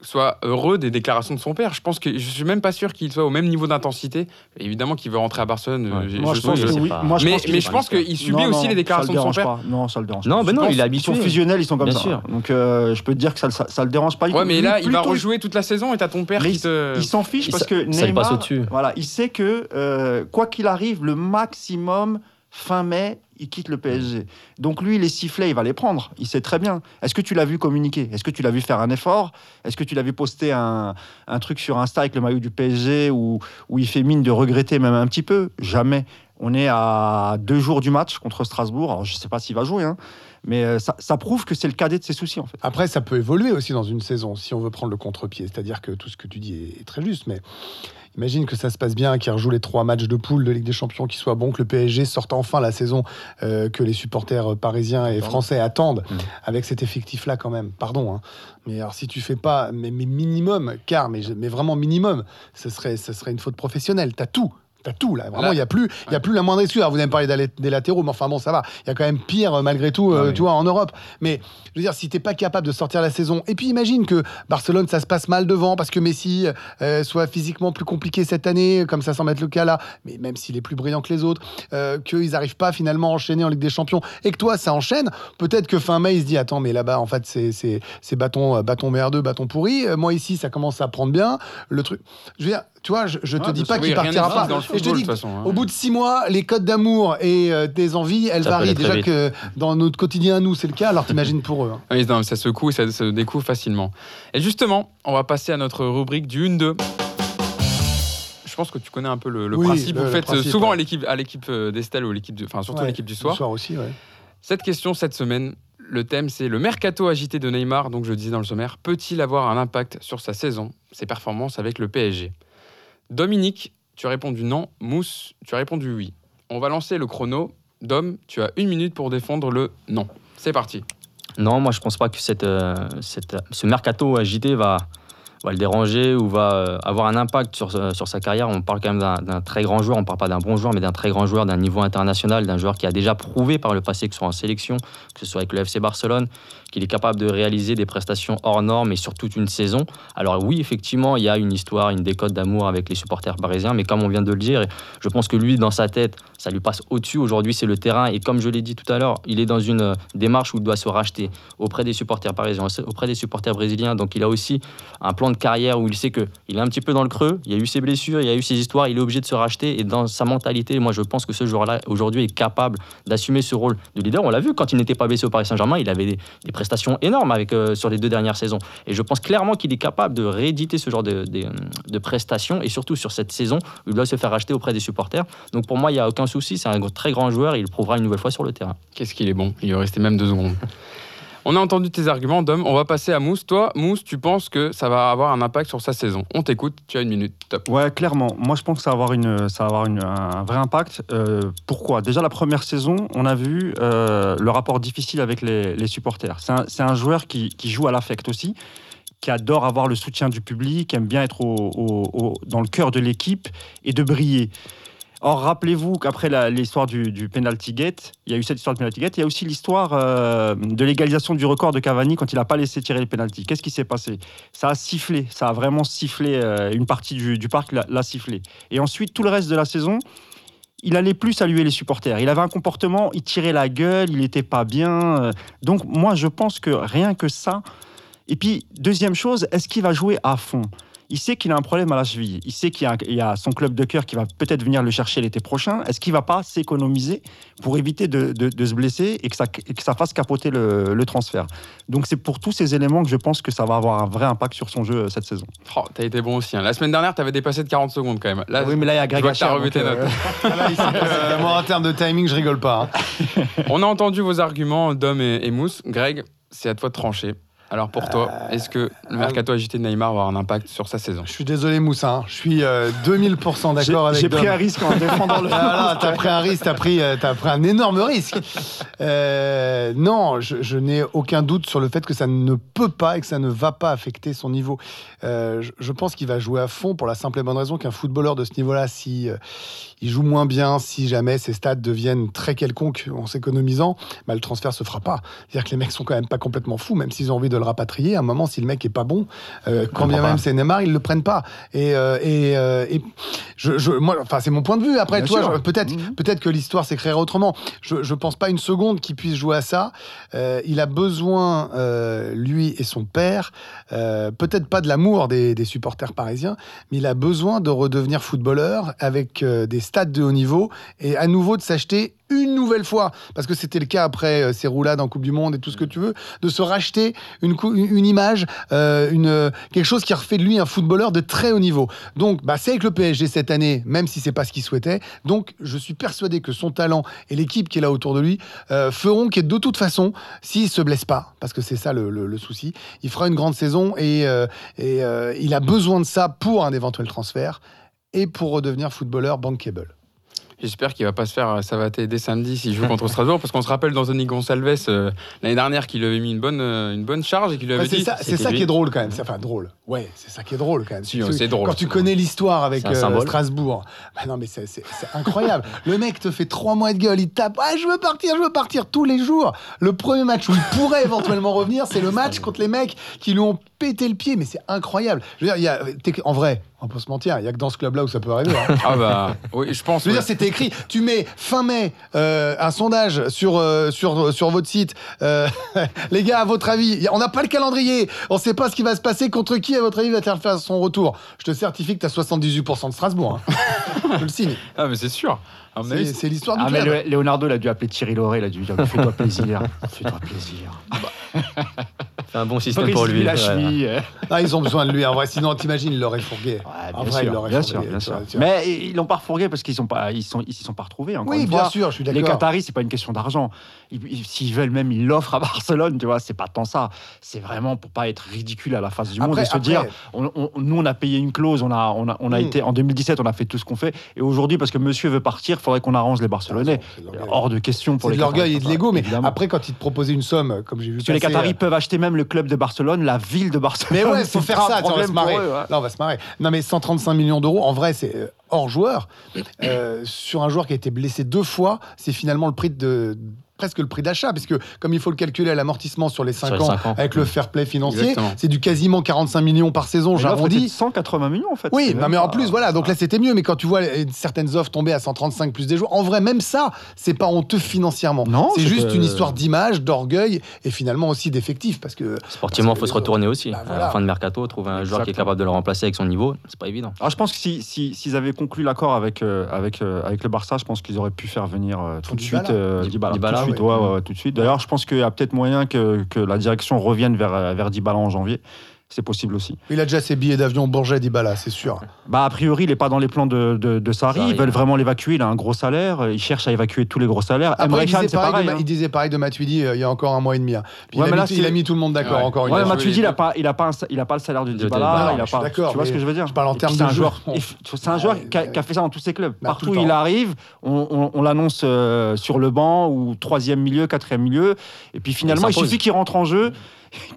soit heureux des déclarations de son père. Je pense que je suis même pas sûr qu'il soit au même niveau d'intensité. Évidemment qu'il veut rentrer à Barcelone. euh, Ouais. Moi, je je pense que oui. Moi, je mais pense mais je pense qu'il subit Non, aussi non, les déclarations de ça le son père. pas. Non, ça le dérange Non, pas. ben non, il est qu'ils sont habitué. fusionnels, ils sont comme Bien ça. sûr. Donc euh, je peux te dire que ça, ça, ça le dérange pas. Ouais, mais là, il va rejouer toute la saison et t'as ton père Mais qui te. Il s'en fiche Il parce que ça lui passe Neymar, au-dessus. voilà, il sait que euh, quoi qu'il arrive, le maximum fin mai, il quitte le PSG. Donc lui, les sifflets, il va les prendre. Il sait très bien. Est-ce que tu l'as vu communiquer? Est-ce que tu l'as vu faire un effort? Est-ce que tu l'as vu poster un, truc sur Insta avec le maillot du PSG où, il fait mine de regretter même un petit peu? Jamais. On est à deux jours du match contre Strasbourg. Je ne sais pas s'il va jouer, hein, mais euh, ça, ça prouve que c'est le cadet de ses soucis en fait. Après, ça peut évoluer aussi dans une saison si on veut prendre le contre-pied. C'est-à-dire que tout ce que tu dis est, très juste, mais imagine que ça se passe bien, qu'il rejoue les trois matchs de poule de Ligue des Champions, qu'il soit bon, que le PSG sorte enfin la saison euh, que les supporters parisiens et français attendent Mm. avec cet effectif-là quand même. Pardon, hein. mais alors si tu fais pas, mais, mais minimum, car, mais, mais vraiment minimum, ce serait, ce serait une faute professionnelle. T'as tout. T'as tout là, vraiment, il n'y a, plus- il y a plus la moindre excuse. Alors, vous avez parlé d'aller- des latéraux, mais enfin bon, ça va. Il y a quand même pire euh, malgré tout, euh, Ah oui. tu vois, en Europe. Mais je veux dire, si t'es pas capable de sortir la saison, et puis imagine que Barcelone, ça se passe mal devant parce que Messi euh, soit physiquement plus compliqué cette année, comme ça semble être le cas là, mais même s'il est plus brillant que les autres, euh, qu'ils n'arrivent pas finalement à enchaîner en Ligue des Champions, et que toi, ça enchaîne, peut-être que fin mai, il se dit, attends, mais là-bas, en fait, c'est- bâton, bâton merdeux, bâton pourri. Moi, ici, ça commence à prendre bien. Le truc, je veux dire, tu vois, je, je te Ouais, dis pas qu'il partira pas. Et je te dis façon. hein. au bout de six mois, les codes d'amour et euh, des envies, elles Ça varient. Déjà vite. que dans notre quotidien à nous, c'est le cas, alors t'imagines pour eux. hein. Oui, non, ça secoue et ça se découvre facilement. Et justement, on va passer à notre rubrique du 1-2. Je pense que tu connais un peu le, le Oui, principe. le- Vous le faites principe, souvent ouais. à l'équipe, euh, d'Estelle ou l'équipe, de- enfin surtout Ouais, l'équipe du soir. aussi, ouais. Cette question cette semaine, le thème c'est le mercato agité de Neymar, donc je le disais dans le sommaire, peut-il avoir un impact sur sa saison, ses performances avec le PSG Dominique, tu as répondu non. Mousse, tu as répondu oui. On va lancer le chrono. Dom, tu as une minute pour défendre le non. C'est parti. Non, moi je pense pas que euh, cette- ce mercato agité va, va le déranger ou va euh, avoir un impact sur, euh, sur sa carrière. On parle quand même d'un très grand joueur, on parle pas d'un bon joueur, mais d'un très grand joueur, d'un niveau international, d'un joueur qui a déjà prouvé par le passé que ce soit en sélection, que ce soit avec le FC Barcelone, qu'il est capable de réaliser des prestations hors normes et sur toute une saison. Alors oui, effectivement, il y a une histoire, une décote d'amour avec les supporters parisiens, mais comme on vient de le dire, je pense que lui, dans sa tête, ça lui passe au-dessus. Aujourd'hui, c'est le terrain. Et comme je l'ai dit tout à l'heure, il est dans une euh, démarche où il doit se racheter auprès des supporters parisiens, auprès des supporters brésiliens. Donc il a aussi un plan de carrière où il sait qu'il est un petit peu dans le creux. Il y a eu ses blessures, il y a eu ses histoires. Il est obligé de se racheter. Et dans sa mentalité, moi, je pense que ce joueur-là, aujourd'hui, est capable d'assumer ce rôle de leader. On l'a vu quand il n'était pas blessé au Paris Saint-Germain, il avait des, prestations énormes avec, euh, sur les deux dernières saisons. Et je pense clairement qu'il est capable de rééditer ce genre de, de, prestations et surtout sur cette saison il doit se faire racheter auprès des supporters. Donc pour moi, il n'y a aucun souci. C'est un très grand joueur et il prouvera une nouvelle fois sur le terrain. Qu'est-ce qu'il est bon? Il est resté même deux secondes. On a entendu tes arguments, Dom. On va passer à Mousse. Toi, Mousse, tu penses que ça va avoir un impact sur sa saison? On t'écoute. Tu as une minute. Top. Ouais, clairement. Moi, je pense que ça va avoir, une, ça va avoir un vrai impact. Euh, pourquoi? Déjà, la première saison, on a vu euh, le rapport difficile avec les, supporters. C'est un, joueur qui, joue à l'affect aussi qui adore avoir le soutien du public, aime bien être dans le cœur de l'équipe et de briller. Or, rappelez-vous qu'après l'histoire du, penalty gate, il y a eu cette histoire de penalty gate, il y a aussi l'histoire euh, de l'égalisation du record de Cavani quand il n'a pas laissé tirer le penalty. Qu'est-ce qui s'est passé? Ça a sifflé, ça a vraiment sifflé, euh, une partie du, parc l'a sifflé. Et ensuite, tout le reste de la saison, il allait plus saluer les supporters. Il avait un comportement, il tirait la gueule, il n'était pas bien. Euh. Donc, moi, je pense que rien que ça. Et puis, deuxième chose, est-ce qu'il va jouer à fond? Il sait qu'il a un problème à la cheville. Il sait qu'il y, a son club de cœur qui va peut-être venir le chercher l'été prochain. Est-ce qu'il va pas s'économiser pour éviter de, se blesser et que ça, que ça fasse capoter le, transfert? Donc c'est pour tous ces éléments que je pense que ça va avoir un vrai impact sur son jeu euh, cette saison. Oh, t'as été bon aussi. Hein. La semaine dernière, t'avais dépassé de 40 secondes quand même. Là, oui, mais là, il y a Greg vois revu tes notes. moi, en termes de timing, je rigole pas. Hein. On a entendu vos arguments, Dom et, et Mousse. Greg, c'est à toi de trancher. Alors pour toi, euh, est-ce que le mercato agité de Neymar va avoir un impact sur sa saison? Je suis désolé Moussa, hein. je suis 2000% d'accord avec J'ai pris un risque en défendant le... Ah t'as pris un risque, t'as pris, euh, as pris un énorme risque. Euh, non, je, n'ai aucun doute sur le fait que ça ne peut pas et que ça ne va pas affecter son niveau. je, pense qu'il va jouer à fond pour la simple et bonne raison qu'un footballeur de ce niveau-là, si il joue moins bien, si jamais ses stats deviennent très quelconques en s'économisant, bah, le transfert se fera pas. C'est-à-dire que les mecs sont quand même pas complètement fous, même s'ils ont envie de le rapatrier. À un moment, si le mec est pas bon, euh, quand bien même c'est Neymar, ils le prennent pas. Et, euh, et, euh, je, moi, enfin, c'est mon point de vue. Après, toi, peut-être, mhm. peut-être que l'histoire s'écrira autrement. Je, je pense pas une seconde qu'il puisse jouer à ça. il a besoin, lui et son père, peut-être pas de l'amour des, des, supporters parisiens, mais il a besoin de redevenir footballeur avec des stades de haut niveau et à nouveau de s'acheter une nouvelle fois, parce que c'était le cas après euh, ces roulades en Coupe du Monde et tout ce que tu veux, de se racheter une, une image, euh, une, quelque chose qui a refait de lui un footballeur de très haut niveau. Donc, bah, c'est avec le PSG cette année, même si c'est pas ce qu'il souhaitait. Donc, je suis persuadé que son talent et l'équipe qui est là autour de lui euh, feront qu'il de toute façon, s'il se blesse pas, parce que c'est ça le, souci, il fera une grande saison et, et il a besoin de ça pour un éventuel transfert et pour redevenir footballeur bankable. J'espère qu'il va pas se faire savater dès samedi s'il joue contre Strasbourg, parce qu'on se rappelle Zoni Gonçalves euh, l'année dernière qu'il avait mis une bonne, euh, une bonne charge et qu'il lui avait dit. C'est ça, qui est drôle quand même. Enfin, drôle. Ouais, c'est ça qui est drôle quand même. c'est drôle. Quand tu connais l'histoire avec euh, Strasbourg, bah non, mais c'est incroyable. le mec te fait trois mois de gueule, il tape. Ah, je veux partir, je veux partir tous les jours. Le premier match où il pourrait éventuellement revenir, c'est le match contre les mecs qui lui ont pété le pied, mais c'est incroyable. Je veux dire, il y a, en vrai, on peut se mentir, il n'y a que dans ce club-là où ça peut arriver. Hein. ah bah, oui, je pense. Je veux dire, c'était écrit. Tu mets fin mai euh, un sondage sur, euh, sur, sur votre site. Euh, les gars, à votre avis, on n'a pas le calendrier. On ne sait pas ce qui va se passer. Contre qui, à votre avis, va faire son retour? Je te certifie que tu as 78% de Strasbourg. Hein. je le signe. Ah, mais c'est sûr. C'est l'histoire du ah, club. Mais Leonardo, il a dû appeler Thierry Lauré. Il a dû dire Fais-toi plaisir. Fais-toi plaisir. Bah. C'est un bon système pour lui. La cheville. Ah, ils ont besoin de lui. En vrai, sinon, t'imagines, il l'aurait fourgué. en vrai, il l'aurait fourgué. Bien sûr, Mais ils l'ont pas refourgué parce qu'ils sont pas, ils sont, ils s'y sont pas retrouvés. oui, bien sûr, je suis d'accord. Les Qataris, c'est pas une question d'argent. S'ils veulent même, ils l'offrent à Barcelone. Tu vois, c'est pas tant ça. C'est vraiment pour pas être ridicule à la face du monde et se dire, nous, on a payé une clause. On a, on a, on a hmm. été en 2017, on a fait tout ce qu'on fait. Et aujourd'hui, parce que Monsieur veut partir, il faudrait qu'on arrange les Barcelonais. Hors de question pour les. C'est de l'orgueil et de l'ego, mais après, quand ils te proposaient une somme, comme j'ai vu. Parce que les Qataris euh, peuvent acheter même le club de Barcelone la ville de Barcelone. Mais ouais, faut faire ça, on va se marrer. on va se marrer. Non, mais 135 millions d'euros, en vrai, c'est euh, hors joueur. Euh, sur un joueur qui a été blessé deux fois, c'est finalement le prix de presque le prix d'achat, puisque comme il faut le calculer à l'amortissement sur les 5 Sur les ans, cinq ans. avec le fair play financier, c'est du quasiment 45 millions par saison, j'arrondis. 180 millions en fait. Oui, non, mais en plus, voilà, donc là c'était mieux, mais quand tu vois certaines offres tomber à 135 plus des jours, en vrai, même ça, c'est pas honteux financièrement. Non, c'est juste que- une histoire d'image, d'orgueil et finalement aussi d'effectifs, parce que. Sportivement, il parce faut que se retourner aussi. Bah, À la fin de mercato, trouver un joueur qui est capable de le remplacer avec son niveau, c'est pas évident. Alors, je pense que si- si- s'ils avaient conclu l'accord avec, euh, avec, euh, avec le Barça, je pense qu'ils auraient pu faire venir euh, tout de suite euh, Dy- Dybala. Dybala, suite, ouais. ouais, ouais, tout de suite. D'ailleurs, je pense qu'il y a peut-être moyen que, que la direction revienne vers, vers Dybala en janvier. C'est possible aussi. Il a déjà ses billets d'avion Bourget Dybala, c'est sûr. Bah, a priori, il n'est pas dans les plans de, de, de Sarri. Ils veulent ouais. vraiment l'évacuer. Il a un gros salaire. euh, Il cherche à évacuer tous les gros salaires. Après, il disait, pareil pareil. de, hein. il disait pareil de Matuidi euh, il y a encore un mois et demi. hein. Puis Ouais, il, a mais là, mis, il a c'est- mis tout le monde d'accord Ouais. encore une Ouais, fois. Matuidi, il n'a pas, il a pas, un sa- il a pas le salaire de Dybala. Il a mais je suis pas, d'accord, tu vois ce que je veux dire? je parle en termes c'est de joueur. C'est un joueur qui a, fait ça dans tous ses clubs. Bah, Partout tout où il arrive, on, on- on l'annonce euh, sur le banc ou troisième milieu, quatrième milieu. Et puis finalement, il, suffit qu'il rentre en jeu,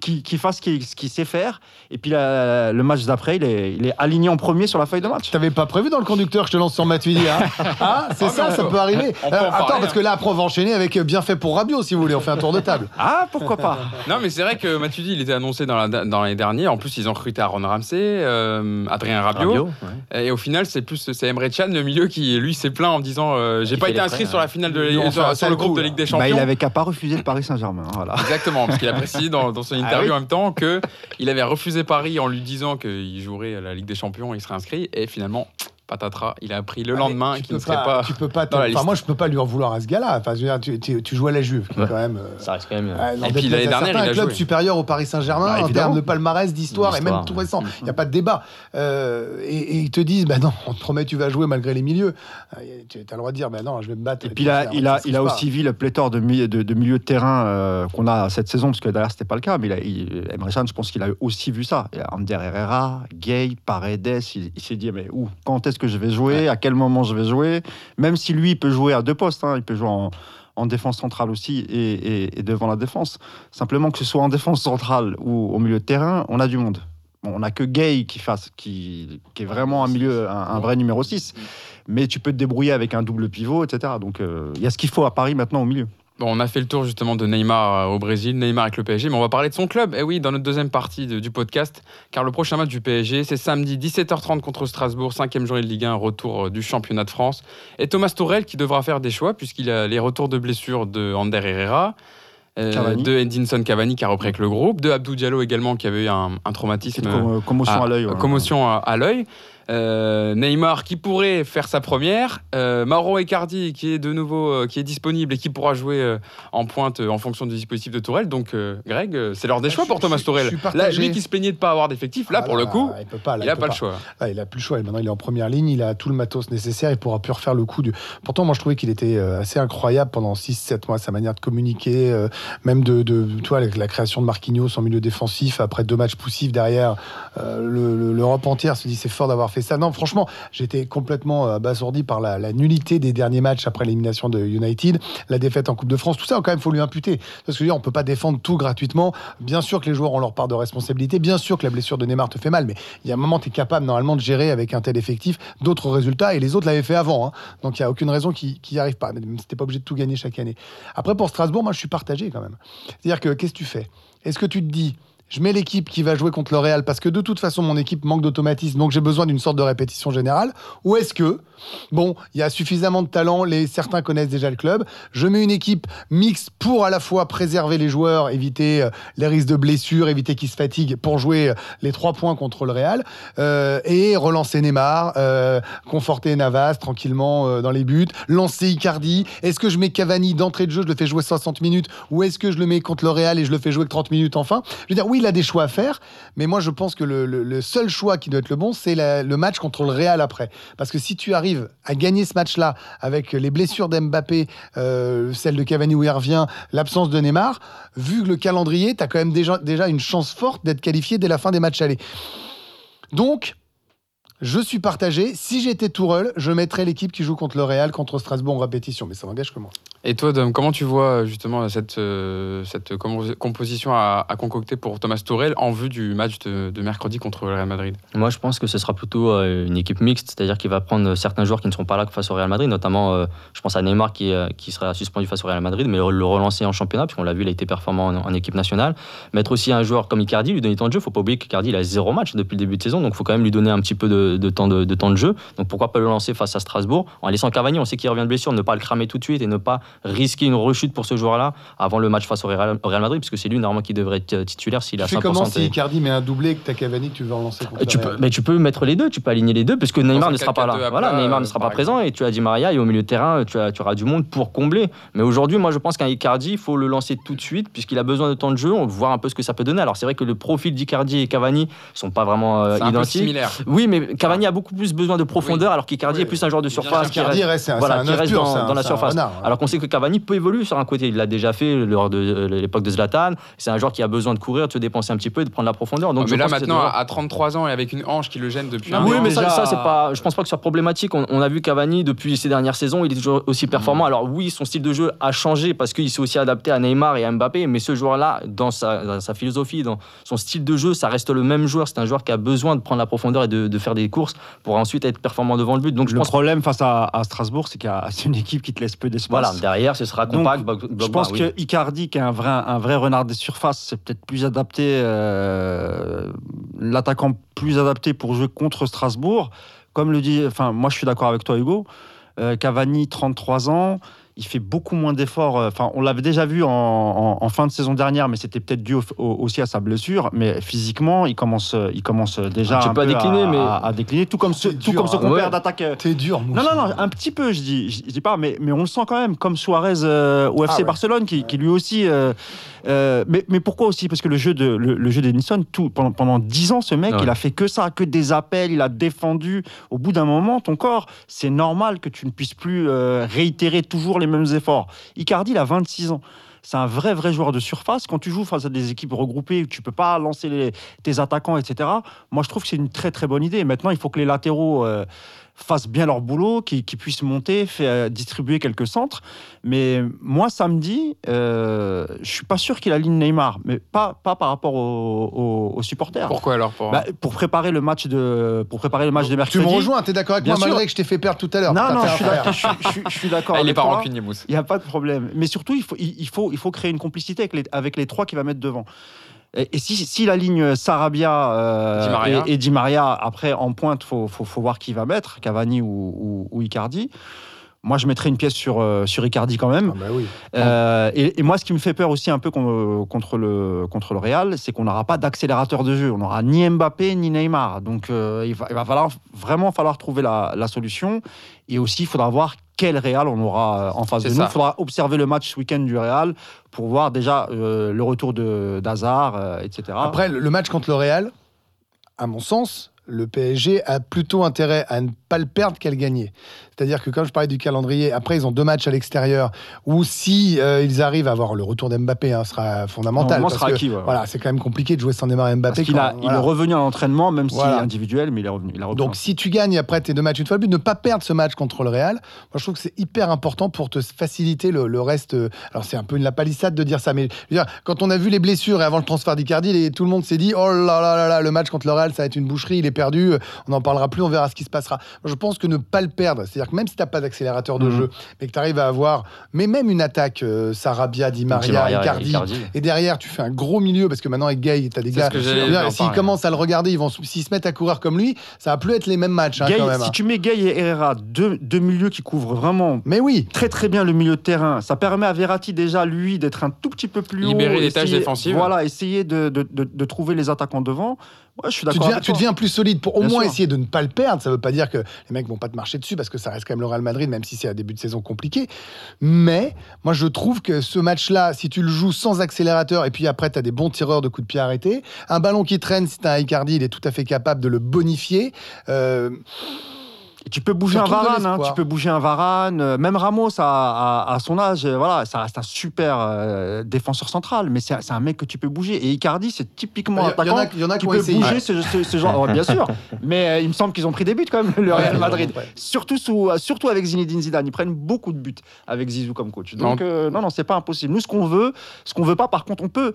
qu'il qu'il fasse ce qu'il sait faire. Et puis la- le match d'après, il est, il est aligné en premier sur la feuille de match. T'avais pas prévu dans le conducteur que je te lance sur Matuidi, hein Ah, c'est Ah, ça, ça on- peut arriver. Euh, attends, parce hein. que là, après, on va enchaîner avec euh, bien fait pour Rabiot, si vous voulez. On fait un tour de table. Ah, pourquoi pas Non, mais c'est vrai que Matuidi, il était annoncé dans la- dans l'année dernière. En plus, ils ont recruté Aaron Ramsey, euh, Adrien Rabiot. Rabiot, ouais. Et au final, c'est plus c'est Emre Can, le milieu, qui lui s'est plaint en disant euh, J'ai Qui pas été inscrit frais, sur la hein. finale de un sur, le groupe coup, de. Ligue des bah, Champions. Il avait qu'à pas refuser le Paris Saint-Germain. hein, Voilà. Exactement, parce qu'il a précisé dans, dans son Ah interview oui. en même temps que il avait refusé Paris en lui disant qu'il jouerait à la Ligue des Champions et il serait inscrit. Et finalement, patatras, il a appris le Ah, lendemain qu'il ne serait pas. Tu peux pas. dans la Enfin, liste. moi, je peux pas lui en vouloir à ce gars-là. Enfin, je veux dire, tu, tu- tu joues à la Juve, qui est Ouais. quand même. euh, Ça reste quand même. euh, Et puis, l'année dernière, il a un club joué. supérieur au Paris Saint-Germain Bah, en termes de palmarès, d'histoire et même tout récent. Il n'y a pas de débat. Euh, et, et ils te disent, bah non, on te promet tu vas jouer malgré les milieux. Euh, Tu as le droit de dire, bah non, je vais me battre. Et puis là, il a, il a aussi vu le pléthore de, mi- de, de milieux de terrain euh, qu'on a cette saison, parce que d'ailleurs, c'était pas le cas, mais il a, il, Emre Can, je pense qu'il a aussi vu ça. Ander Herrera, Gay, Paredes, il, il s'est dit, mais où, quand est-ce que je vais jouer, à quel moment je vais jouer, même si lui, il peut jouer à deux postes, hein, il peut jouer en, en défense centrale aussi et, et- et devant la défense. Simplement que ce soit en défense centrale ou au milieu de terrain, on a du monde. Bon, on n'a que Gay qui, fasse, qui, qui est vraiment un, milieu, un, un vrai numéro 6. Mais tu peux te débrouiller avec un double pivot, etc. Donc euh, il y a ce qu'il faut à Paris maintenant au milieu. Bon, on a fait le tour justement de Neymar euh, au Brésil, Neymar avec le PSG, mais on va parler de son club. Et oui, dans notre deuxième partie de- du podcast, car le prochain match du PSG, c'est samedi 17h30 contre Strasbourg, cinquième journée de Ligue 1, retour euh, du championnat de France. Et Thomas Tourel qui devra faire des choix puisqu'il a les retours de blessures de Ander Herrera. euh, de Edinson Cavani qui a repris avec le groupe, de Abdou Diallo également qui avait eu un, traumatisme com- commotion à l'œil. ouais. Commotion à, à l'œil. Euh, Neymar qui pourrait faire sa première. Euh, Mauro Icardi qui est de nouveau euh, qui est disponible et qui pourra jouer euh, en pointe en fonction du dispositif de Tourelle. Donc Greg, c'est l'heure des Ah, choix pour Thomas Tourelle. Là, lui qui se plaignait de pas avoir d'effectif, là Ah, pour le coup, il peut pas. là, il n'a pas le choix. Ah, il a plus le choix. Et maintenant, il est en première ligne. Il a tout le matos nécessaire. Il pourra plus refaire le coup du. Pourtant, moi, je trouvais qu'il était assez incroyable pendant 6-7 mois. Sa manière de communiquer, même de, vois, avec la création de Marquinhos en milieu défensif après deux matchs poussifs derrière. le- le- L'Europe entière se dit c'est fort d'avoir fait ça. Non, franchement, j'étais complètement euh, abasourdi par la, nullité des derniers matchs après l'élimination de United, la défaite en Coupe de France. Tout ça, quand même, faut lui imputer. Parce que on peut pas défendre tout gratuitement. Bien sûr que les joueurs ont leur part de responsabilité. Bien sûr que la blessure de Neymar te fait mal, mais il y a un moment, tu es capable normalement de gérer avec un tel effectif d'autres résultats. Et les autres l'avaient fait avant. hein. Donc il n'y a aucune raison qu'ils n'y arrivent pas. C'était pas obligé de tout gagner chaque année. Après, pour Strasbourg, moi, je suis partagé quand même. C'est-à-dire que qu'est-ce que tu fais? Est-ce que tu te dis. Je mets l'équipe qui va jouer contre le Real parce que de toute façon mon équipe manque d'automatisme donc j'ai besoin d'une sorte de répétition générale. Ou est-ce que bon il y a suffisamment de talent les certains connaissent déjà le club. Je mets une équipe mixte pour à la fois préserver les joueurs éviter euh, les risques de blessures éviter qu'ils se fatiguent pour jouer euh, les trois points contre le Real euh, et relancer Neymar conforter Navas tranquillement dans les buts lancer Icardi. Est-ce que je mets Cavani d'entrée de jeu je le fais jouer 60 minutes ou est-ce que je le mets contre le Real et je le fais jouer que 30 minutes enfin? Je veux dire oui il a des choix à faire mais moi je pense que le, seul choix qui doit être le bon c'est le match contre le Real après parce que si tu arrives à gagner ce match là avec les blessures d'Mbappé euh, celle de Cavani où il revient l'absence de Neymar vu le calendrier tu as quand même déjà, déjà une chance forte d'être qualifié dès la fin des matchs allés donc je suis partagé. Si j'étais Tourelle, je mettrais l'équipe qui joue contre le Real, contre Strasbourg en répétition. Mais ça n'engage que moi. Et toi, Dom, comment tu vois justement cette, euh, cette com- composition à, concocter pour Thomas Tourel en vue du match de, mercredi contre le Real Madrid? Moi, je pense que ce sera plutôt euh, une équipe mixte, c'est-à-dire qu'il va prendre certains joueurs qui ne seront pas là face au Real Madrid, notamment, euh, je pense à Neymar qui, euh, qui sera suspendu face au Real Madrid, mais le relancer en championnat, puisqu'on l'a vu, il a été performant en, équipe nationale. Mettre aussi un joueur comme Icardi, lui donner temps de jeu. Il faut pas oublier qu'Icardi, il a zéro match depuis le début de saison, donc il faut quand même lui donner un petit peu de, de temps de, de temps de jeu. Donc pourquoi pas le lancer face à Strasbourg en laissant Cavani, on sait qu'il revient de blessure, ne pas le cramer tout de suite et ne pas risquer une rechute pour ce joueur-là avant le match face au Real, au Real Madrid, puisque c'est lui normalement qui devrait être titulaire s'il a Tu fais 100%. comment si Icardi met un doublé et que t'as Cavani tu veux relancer contre et tu peux, mais tu peux mettre les deux, tu peux aligner les deux, parce que Neymar ne sera pas 4-4-2 là. Voilà, Neymar euh, ne sera par pas présent et tu as Di Maria et au milieu de terrain, tu, as, tu auras du monde pour combler. Mais aujourd'hui, moi, je pense qu'un Icardi, il faut le lancer tout de suite, puisqu'il a besoin de temps de jeu, on va voir un peu ce que ça peut donner. Alors c'est vrai que le profil d'Icardi et Cavani sont pas vraiment euh, C'est un peu identiques. similaire. Oui, mais Cavani a beaucoup plus besoin de profondeur, Oui. alors qu'Icardi Oui. est plus un joueur de surface. Icardi reste- dans, c'est un- dans la surface. renard, hein. Alors qu'on sait que Cavani peut évoluer sur un côté. Il l'a déjà fait lors de euh, l'époque de Zlatan. C'est un joueur qui a besoin de courir, de se dépenser un petit peu et de prendre la profondeur. Donc mais je là maintenant, à 33 ans et avec une hanche qui le gêne depuis un oui, an. mais déjà- ça, c'est pas. Je pense pas que ce soit problématique. On, on a vu Cavani depuis ces dernières saisons, il est toujours aussi performant. Alors oui, son style de jeu a changé parce qu'il s'est aussi adapté à Neymar et à Mbappé. Mais ce joueur-là, dans sa, dans sa philosophie, dans son style de jeu, ça reste le même joueur. C'est un joueur qui a besoin de prendre la profondeur et de, de faire des courses pour ensuite être performant devant le but. Donc je le pense. problème face à, à Strasbourg, c'est qu'il y a- une équipe qui te laisse peu d'espace. Voilà, derrière, ce sera Donc, compact. bloc- Je pense bas, que oui. Icardi, qui est un vrai, un vrai renard des surfaces, c'est peut-être plus adapté, euh, l'attaquant plus adapté pour jouer contre Strasbourg. Comme le dit, enfin, moi je suis d'accord avec toi, Hugo. Euh, Cavani, 33 ans, il fait beaucoup moins d'efforts. euh, Enfin, on l'avait déjà vu en, en- en fin de saison dernière, mais c'était peut-être dû au- au- aussi à sa blessure. Mais physiquement, il commence, euh, il commence déjà Un petit un peu à décliner, mais- à, à décliner, tout comme ce, tout dur, comme ce hein. compère Ouais. d'attaque. euh, T'es dur, mon non, non, non, un petit peu, je dis, je dis pas, mais, mais on le sent quand même, comme Suarez euh, au FC Ah ouais. Barcelone, qui, qui lui aussi. euh, euh, mais, mais pourquoi aussi? Parce que le jeu de le, le jeu d'Edinson, tout pendant pendant dix ans, ce mec, Ouais. il a fait que ça, que des appels, il a défendu. Au bout d'un moment, ton corps, c'est normal que tu ne puisses plus euh, réitérer toujours les mêmes efforts. Icardi, il a 26 ans. C'est un vrai, vrai joueur de surface. Quand tu joues face à des équipes regroupées, tu peux pas lancer les- tes attaquants, etc. Moi, je trouve que c'est une très, très bonne idée. Maintenant, il faut que les latéraux euh, fassent bien leur boulot, qu'ils puissent monter, faire, distribuer quelques centres. Mais moi, samedi, euh, je suis pas sûr qu'il aligne Neymar, mais pas, pas par rapport aux, aux- aux supporters. Pourquoi alors pour... Bah, pour préparer le match de pour préparer le match de Tu mercredi. me rejoins, t'es d'accord avec Bien moi, sûr. malgré que je t'ai fait perdre tout à l'heure. Non, non, je suis d'accord. Il est pas rancunier, Mousse. Il n'y a pas de problème. Mais surtout, il faut, il, il faut, il faut créer une complicité avec les, avec les trois qu'il va mettre devant. Et, si, si la ligne Sarabia euh, Di Maria. et, et Di Maria, après en pointe, il faut, faut, faut voir qui va mettre, Cavani ou, ou, ou Icardi. Moi, je mettrais une pièce sur, euh, sur Icardi quand même. Ah bah oui. Euh, et, et moi, ce qui me fait peur aussi un peu con- contre le, contre le Real, c'est qu'on n'aura pas d'accélérateur de jeu. On n'aura ni Mbappé ni Neymar. Donc, euh, il, va, il va falloir, vraiment falloir trouver la, la solution. Et aussi, il faudra voir quel Real on aura euh, en face de nous. ça. Il faudra observer le match ce week-end du Real pour voir déjà euh, le retour de d'Hazard, euh, etc. Après, le le match contre le Real, à mon sens, le PSG a plutôt intérêt à ne pas le perdre qu'à le gagner. C'est-à-dire que quand je parlais du calendrier, après ils ont deux matchs à l'extérieur où si euh, ils arrivent à avoir le retour d'Mbappé, hein, sera fondamental. Parce sera que, acquis, ouais. Voilà, c'est quand même compliqué de jouer sans Neymar et Mbappé. Parce qu'il quand- a, il est revenu à l'entraînement, même si Voilà. individuel, mais il est revenu. Il a repris. Donc si tu gagnes après tes deux matchs une fois le but, ne pas perdre ce match contre le Real, moi je trouve que c'est hyper important pour te faciliter le, le reste. euh, Alors c'est un peu une la palissade de dire ça, mais je veux dire, quand on a vu les blessures et avant le transfert d'Icardi, tout le monde s'est dit oh là là là là, le match contre le Real ça va être une boucherie, il est perdu, on n'en parlera plus, on verra ce qui se passera. Je pense que ne pas le perdre, c'est-à-dire que même si tu n'as pas d'accélérateur de Mhm. jeu, mais que tu arrives à avoir, mais même une attaque, euh, Sarabia, Di Maria, Di Maria et Icardi, Icardi. et derrière, tu fais un gros milieu parce que maintenant avec Gay, tu as des gars. S'ils commencent à le regarder, ils vont, s'ils se mettent à courir comme lui, ça va plus être les mêmes matchs hein, Gay, quand même. si hein. tu mets Gay et Herrera, deux, deux milieux qui couvrent vraiment Mais oui, très très bien le milieu de terrain. Ça permet à Verratti déjà, lui, d'être un tout petit peu plus Libérer haut. les tâches défensives. Voilà, essayer de, de, de- de trouver les attaquants devant. Ouais, je suis tu d'accord deviens, avec tu deviens plus solide pour au Bien moins sûr. essayer de ne pas le perdre. Ça veut pas dire que les mecs vont pas te marcher dessus parce que ça reste quand même le Real Madrid, même si c'est un début de saison compliqué. Mais moi, je trouve que ce match-là, si tu le joues sans accélérateur et puis après, tu as des bons tireurs de coups de pied arrêtés, un ballon qui traîne, si tu as un Icardi, il est tout à fait capable de le bonifier. Euh, Tu peux bouger Surtout un Varane, hein, tu peux bouger un Varane, même Ramos à, à- à son âge, euh, voilà, ça reste un super euh, défenseur central, mais c'est un mec que tu peux bouger. Et Icardi, c'est typiquement un Il y en a, attaquant il y en a qui peut essayé. bouger ce, ce- ce genre. Ouais, bien sûr, mais euh, il me semble qu'ils ont pris des buts quand même, le Real Ouais, Madrid. ouais. Surtout, sous, surtout avec Zinedine Zidane, ils prennent beaucoup de buts avec Zizou comme coach. Donc Non. euh, non, non, c'est pas impossible. Nous, ce qu'on veut, ce qu'on veut pas, par contre, on peut.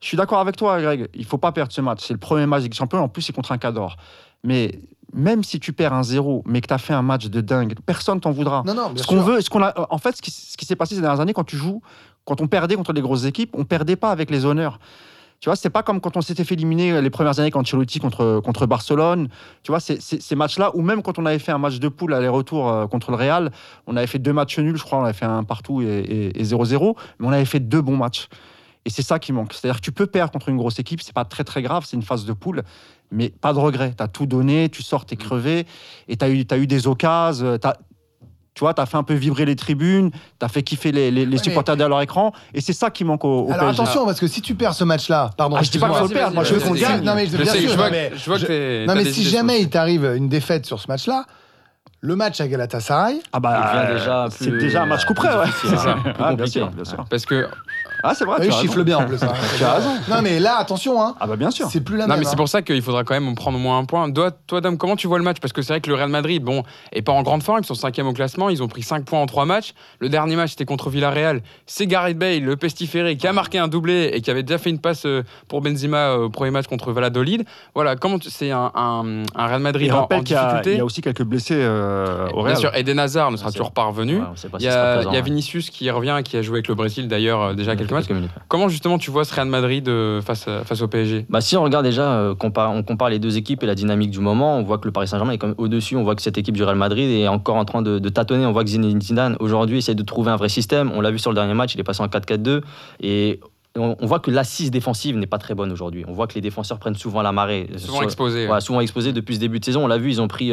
Je suis d'accord avec toi, Greg. Il faut pas perdre ce match. C'est le premier match des champions. En plus, c'est contre un cador. Mais même si tu perds un 0 mais que tu as fait un match de dingue, personne t'en voudra. Non, non, Ce qu'on veut, ce qu'on a, en fait, ce qui, ce qui s'est passé ces dernières années, quand tu joues, quand on perdait contre les grosses équipes, on perdait pas avec les honneurs. Tu vois, c'est pas comme quand on s'était fait éliminer les premières années contre Ancelotti contre, contre Barcelone. Tu vois, c'est- c'est- ces matchs-là, ou même quand on avait fait un match de poule aller-retour euh, contre le Real, on avait fait deux matchs nuls, je crois, on avait fait un partout et 0-0, mais on avait fait deux bons matchs. Et c'est ça qui manque. C'est-à-dire que tu peux perdre contre une grosse équipe, c'est pas très très grave, c'est une phase de poule, mais pas de regret. Tu as tout donné, tu sors, t'es crevé, et tu as eu, t'as eu des occasions, t'as- tu vois, tu as fait un peu vibrer les tribunes, tu as fait kiffer les, les- les mais- supporters derrière leur écran, et c'est ça qui manque au, au Alors PSG. attention, parce que si tu perds ce match-là, pardon, Ah, je dis pas qu'il faut le perdre, moi je veux qu'on gagne. Non, mais Je bien sais, sûr, je vois, non, mais que- je vois que je- t'es- Non, t'as mais des si jamais il t'arrive une défaite sur ce match-là, le match à Galatasaray, Ah bah, Il devient déjà euh, c'est plus- déjà un match coup près, ouais. hein, plus Ah, bien sûr, bien sûr. Parce que Ah, c'est vrai, il tu as raison. bien en plus. hein. Tu as raison. Non, mais là, attention, hein, Ah bah bien sûr. c'est plus la Non, même. mais c'est hein. pour ça qu'il faudra quand même en prendre au moins un point. Toi, toi, Dom, comment tu vois le match? Parce que c'est vrai que le Real Madrid, bon, est pas en grande forme. Ils sont cinquième au classement. Ils ont pris 5 points en 3 matchs. Le dernier match, c'était contre Villarreal. C'est Gareth Bale, le pestiféré, qui a marqué un doublé et qui avait déjà fait une passe euh, pour Benzema euh, au premier match contre Valladolid. Voilà, comment tu- c'est un, un, un Real Madrid en, en rappelle qu'il y, a- difficulté? il y a aussi quelques blessés euh, au Bien Real. sûr, Eden Hazard ne sera c'est- toujours pas revenu. Ouais, on sait pas Il s'il y, sera a, présent, il y a hein. Vinicius qui revient, qui a joué avec le Brésil d'ailleurs euh, déjà quelques Comment justement tu vois ce Real Madrid euh, face, à- face au PSG Bah, si on regarde déjà, euh, compare- on compare les deux équipes et la dynamique du moment, on voit que le Paris Saint-Germain est quand même au-dessus. On voit que cette équipe du Real Madrid est encore en train de, de tâtonner. On voit que Zinedine Zidane aujourd'hui essaie de trouver un vrai système. On l'a vu sur le dernier match, il est passé en 4-4-2 et on, on voit que l'assise défensive n'est pas très bonne aujourd'hui. On voit que les défenseurs prennent souvent la marée. Souvent Sur- exposé. Ouais, souvent exposés depuis ce début de saison. On l'a vu, ils ont pris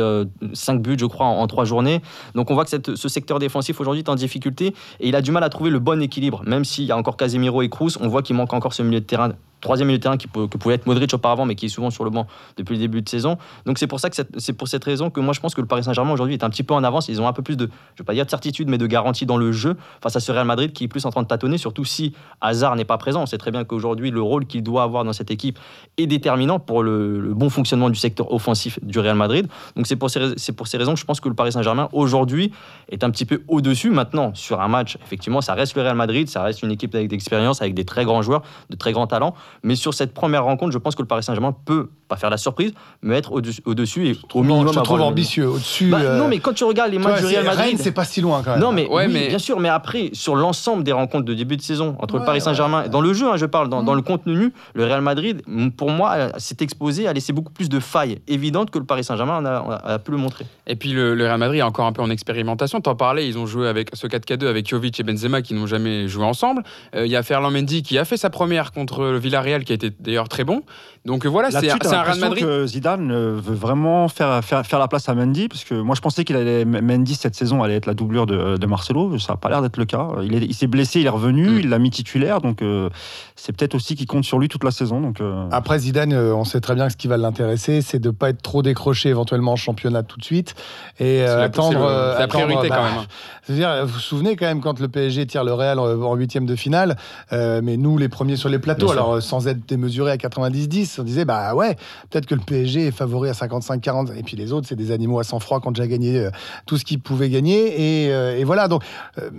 5 buts, je crois, en 3 journées. Donc on voit que cette- ce secteur défensif aujourd'hui est en difficulté et il a du mal à trouver le bon équilibre. Même s'il y a encore Casemiro et Kroos, on voit qu'il manque encore ce milieu de terrain. Troisième milieu de terrain qui que pouvait être Modric auparavant, mais qui est souvent sur le banc depuis le début de saison. Donc c'est pour ça que c'est pour cette raison que moi je pense que le Paris Saint-Germain aujourd'hui est un petit peu en avance. Ils ont un peu plus de, je vais pas dire de certitude, mais de garantie dans le jeu face à ce Real Madrid qui est plus en train de tâtonner. Surtout si Hazard n'est pas présent. On sait très bien qu'aujourd'hui le rôle qu'il doit avoir dans cette équipe est déterminant pour le, bon fonctionnement du secteur offensif du Real Madrid. Donc c'est pour, c'est pour ces raisons que je pense que le Paris Saint-Germain aujourd'hui est un petit peu au-dessus. Maintenant, sur un match, effectivement, ça reste le Real Madrid, ça reste une équipe avec d'expérience, avec des très grands joueurs, de très grands talents. Mais sur cette première rencontre, je pense que le Paris Saint-Germain peut pas faire la surprise, mais être au-dessus au-dessus et au Non, minimum. je trouve ambitieux. Au-dessus. Bah, euh, Non, mais quand tu regardes les matchs du Real Madrid. C'est pas si loin quand même. Non, mais, Ouais, oui, mais- bien sûr, mais après, sur l'ensemble des rencontres de début de saison entre Ouais, le Paris Saint-Germain, ouais, ouais. dans le jeu, hein, je parle, dans, dans Mm. le contenu, le Real Madrid, pour moi, euh, s'est exposé, a laissé beaucoup plus de failles évidentes que le Paris Saint-Germain a, a pu le montrer. Et puis le, le Real Madrid est encore un peu en expérimentation. T'en parlais, ils ont joué avec ce 4K2 avec Jovic et Benzema qui n'ont jamais joué ensemble. Euh, Il y a Ferland Mendy qui a fait sa première contre le Villarreal qui a été d'ailleurs très bon. Donc euh, voilà, c'est un Real Madrid. que Zidane euh, veut vraiment faire, faire, faire la place à Mendy, parce que moi je pensais qu'il allait Mendy cette saison allait être la doublure de, de Marcelo, ça n'a pas l'air d'être le cas. Il est- il s'est blessé, il est revenu, Mm. il l'a mis titulaire, donc euh, c'est peut-être aussi qu'il compte sur lui toute la saison. Donc, euh, Après Zidane, on sait très bien que ce qui va l'intéresser, c'est de pas être trop décroché éventuellement en championnat tout de suite et euh, la- attendre. la attendre, priorité bah, quand même. hein. C'est-à-dire, vous vous souvenez quand même quand le PSG tire le Real en huitième de finale, euh, mais nous les premiers sur les plateaux, alors sans être démesuré à 90-10, on disait bah ouais, peut-être que le PSG est favori à 55-40, et puis les autres c'est des animaux à sang froid qui ont déjà gagné euh, tout ce qu'ils pouvaient gagner, et, euh, voilà donc. euh,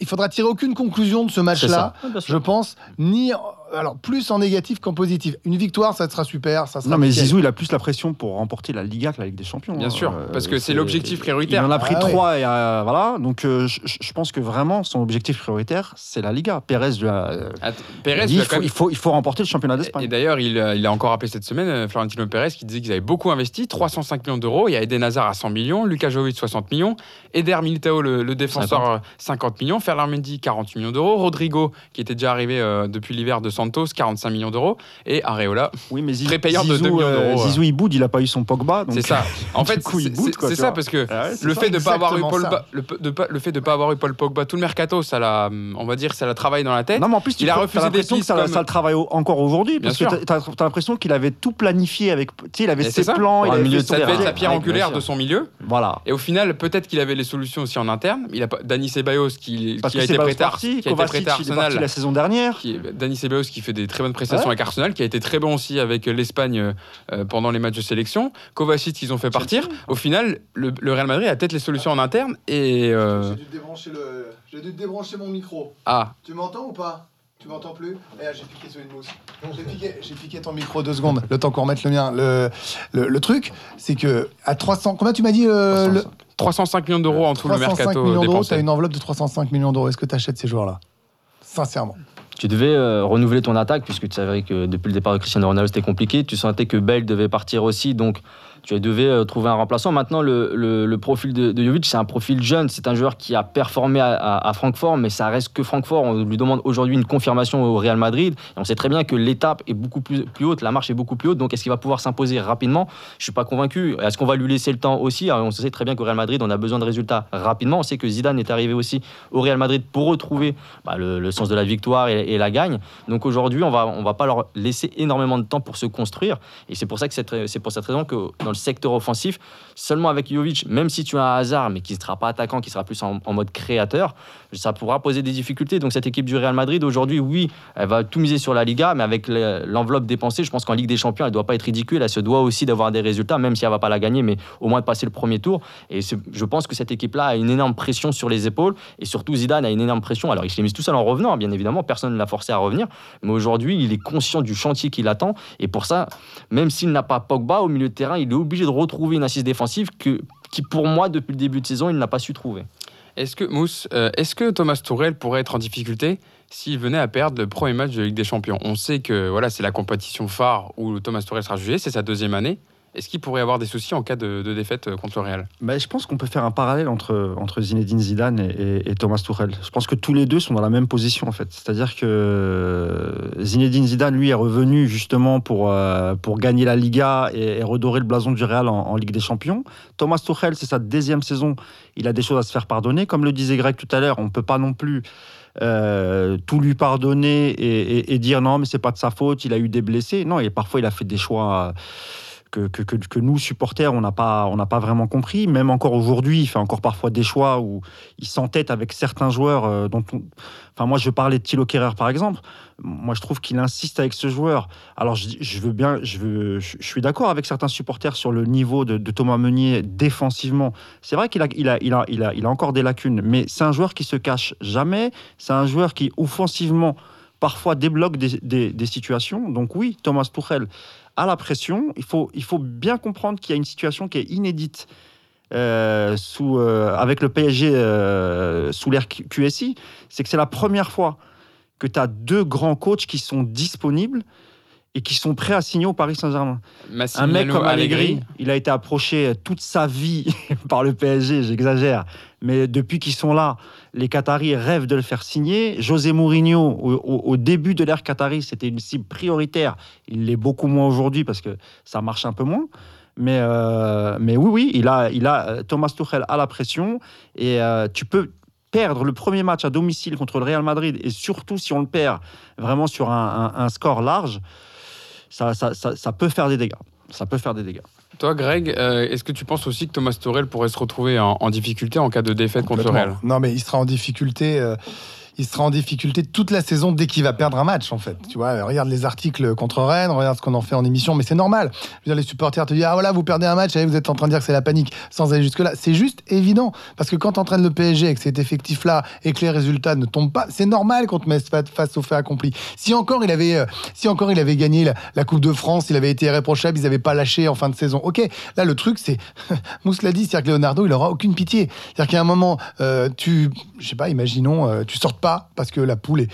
il faudra tirer aucune conclusion de ce match-là, je pense, ni alors plus en négatif qu'en positif. Une victoire, ça sera super, ça sera non, mais. Zizou, il a plus la pression pour remporter la Liga que la Ligue des Champions. Bien hein. sûr, Euh, parce que c'est l'objectif prioritaire. Il en a pris Ah ouais. trois, et, euh, voilà. Donc euh, je, pense que vraiment son objectif prioritaire, c'est la Liga. Pérez lui a euh, Att- Pérez, dit, il faut, même- il, faut, il faut remporter le championnat Et d'Espagne. d'ailleurs, il, a- il a encore appelé cette semaine Florentino Pérez qui disait qu'ils avaient beaucoup investi, 305 millions d'euros. Il y a Eden Hazard à 100 millions, Lucas Jovic 60 millions, Eder Militao, le, le défenseur, 50. 50 millions. Millions. Ferland Mendy, 48 millions d'euros. Rodrigo, qui était déjà arrivé euh, depuis l'hiver de Santos, 45 millions d'euros. Et Areola, Oui, mais Zizou, Très payant de Zizou, 2 millions euh, d'euros, Zizou, il boude, il a pas eu son Pogba. donc- c'est ça. En fait, c'est- tu ça vois. parce que Ah ouais, le fait de pas avoir eu exactement Paul ça. Ba- le, de fait de pas avoir eu Paul Pogba tout le mercato, ça l'a, on va dire, ça l'a travaillé dans la tête. Non, mais en plus, tu Il a refusé des l'impression que pistes ça, comme- ça le travaille encore aujourd'hui. Bien Parce que t'as as, l'impression qu'il avait tout planifié avec. Tu sais, il avait ses plans, il avait ça devait être la pierre angulaire de son milieu. Voilà. Et au final, peut-être qu'il avait les solutions aussi en interne. Il a pas Dani Ceballos qui, Parce qui a été prêté à, parti, qui a été prêté à Arsenal. la saison dernière. Qui est- Dani Ceballos qui fait des très bonnes prestations Ouais. avec Arsenal, qui a été très bon aussi avec l'Espagne euh, pendant les matchs de sélection. Kovacic qu'ils ont fait partir. Au final, le, le Real Madrid a peut-être les solutions en interne et euh, dû te débrancher le... J'ai dû te débrancher mon micro. ah Tu m'entends ou pas? Tu m'entends plus? Eh, j'ai piqué sur une mousse. J'ai piqué, ton micro deux secondes, le temps qu'on remette le mien. Le, le, le truc, c'est que à 300... Combien tu m'as dit euh, le... 305 millions d'euros en tout le 305 mercato millions d'euros, dépensé. t'as une enveloppe de 305 millions d'euros. Est-ce que tu achètes ces joueurs-là? Sincèrement. Tu devais euh, renouveler ton attaque, puisque tu savais que depuis le départ de Cristiano Ronaldo, c'était compliqué. Tu sentais que Bale devait partir aussi, donc tu devais euh, trouver un remplaçant. Maintenant, le, le- profil de, de Jovic, c'est un profil jeune. C'est un joueur qui a performé à, Francfort, mais ça reste que Francfort. On lui demande aujourd'hui une confirmation au Real Madrid. Et on sait très bien que l'étape est beaucoup plus, plus haute, la marche est beaucoup plus haute. Donc, est-ce qu'il va pouvoir s'imposer rapidement? Je suis pas convaincu. Est-ce qu'on va lui laisser le temps aussi? Alors, On sait très bien qu'au Real Madrid, on a besoin de résultats rapidement. On sait que Zidane est arrivé aussi au Real Madrid pour retrouver bah, le, sens de la victoire et, la gagne. Donc aujourd'hui, on va, on va pas leur laisser énormément de temps pour se construire. Et c'est pour ça que c'est pour cette raison que dans le secteur offensif, seulement avec Jovic, même si tu as un hasard, mais qui ne sera pas attaquant, qui sera plus en, mode créateur, ça pourra poser des difficultés. Donc cette équipe du Real Madrid, aujourd'hui, oui, elle va tout miser sur la Liga, mais avec le- l'enveloppe dépensée, je pense qu'en Ligue des Champions, elle doit pas être ridicule. Elle se doit aussi d'avoir des résultats, même si elle va pas la gagner, mais au moins de passer le premier tour. Et je pense que cette équipe-là a une énorme pression sur les épaules. Et surtout, Zidane a une énorme pression. Alors, il se l'est tout seul en revenant, bien évidemment. Personne ne l'a forcé à revenir. Mais aujourd'hui, il est conscient du chantier qui l'attend. Et pour ça, même s'il n'a pas Pogba au milieu de terrain, il est obligé de retrouver une assise défensive que, qui, pour moi, depuis le début de saison, il n'a pas su trouver. Est-ce que Mousse, euh, est-ce que Thomas Tourel pourrait être en difficulté s'il venait à perdre le premier match de Ligue des Champions? On sait que voilà, c'est la compétition phare où Thomas Tourel sera jugé, c'est sa deuxième année. Est-ce qu'il pourrait avoir des soucis en cas de, défaite euh, contre le Real? Bah, je pense qu'on peut faire un parallèle entre, entre Zinedine Zidane et, Thomas Tuchel. Je pense que tous les deux sont dans la même position en fait. C'est-à-dire que euh, Zinedine Zidane, lui, est revenu justement pour, euh, pour gagner la Liga et, redorer le blason du Real en, Ligue des Champions. Thomas Tuchel, c'est sa deuxième saison. Il a des choses à se faire pardonner. Comme le disait Greg tout à l'heure, on ne peut pas non plus tout lui pardonner et, et- et dire non, mais c'est pas de sa faute, il a eu des blessés. Non, et parfois il a fait des choix que, nous, supporters, on n'a pas, pas vraiment compris. Même encore aujourd'hui, il fait encore parfois des choix où il s'entête avec certains joueurs euh, dont on... Enfin, moi, je parlais de Thilo Kerrer, par exemple. Moi, je trouve qu'il insiste avec ce joueur. Alors, je, veux bien, je, suis d'accord avec certains supporters sur le niveau de, Thomas Meunier défensivement. C'est vrai qu'il a, il a, il a, il a, il a encore des lacunes, mais c'est un joueur qui se cache jamais. C'est un joueur qui, offensivement, parfois débloque des, des- des situations. Donc oui, Thomas Tuchel a la pression. Il faut, il faut bien comprendre qu'il y a une situation qui est inédite euh, sous, euh, avec le PSG euh, sous l'ère QSI. C'est que c'est la première fois que tu as deux grands coachs qui sont disponibles et qui sont prêts à signer au Paris Saint-Germain. Un mec comme Allegri, il a été approché toute sa vie par le PSG, j'exagère, mais depuis qu'ils sont là, les Qataris rêvent de le faire signer. José Mourinho, au, début de l'ère Qatari, c'était une cible prioritaire. Il l'est beaucoup moins aujourd'hui parce que ça marche un peu moins. Mais, euh, mais oui, oui, il a, il a euh, Thomas Tuchel à la pression et euh, tu peux perdre le premier match à domicile contre le Real Madrid et surtout si on le perd vraiment sur un, un- un score large, ça, ça, ça, ça peut faire des dégâts. Ça peut faire des dégâts. Toi, Greg, euh, est-ce que tu penses aussi que Thomas Tourel pourrait se retrouver en, en difficulté en cas de défaite contre. Real? Non, mais il sera en difficulté. euh, il sera en difficulté toute la saison dès qu'il va perdre un match, en fait. Tu vois, regarde les articles contre Rennes, regarde ce qu'on en fait en émission, mais c'est normal. Les supporters te disent Ah voilà, vous perdez un match, vous êtes en train de dire que c'est la panique, sans aller jusque-là. C'est juste évident. Parce que quand tu entraînes le PSG avec cet effectif-là et que les résultats ne tombent pas, c'est normal qu'on te mette fa- face au fait accompli. Si encore il avait, euh, si encore il avait gagné la, la Coupe de France, il avait été irréprochable, ils n'avaient pas lâché en fin de saison. Ok, là le truc c'est, Mousse l'a dit, c'est-à-dire que Leonardo il aura aucune pitié. C'est-à-dire qu'à un moment, euh, tu, je sais pas, imaginons, euh, tu sortes pas pas, parce que la poule est,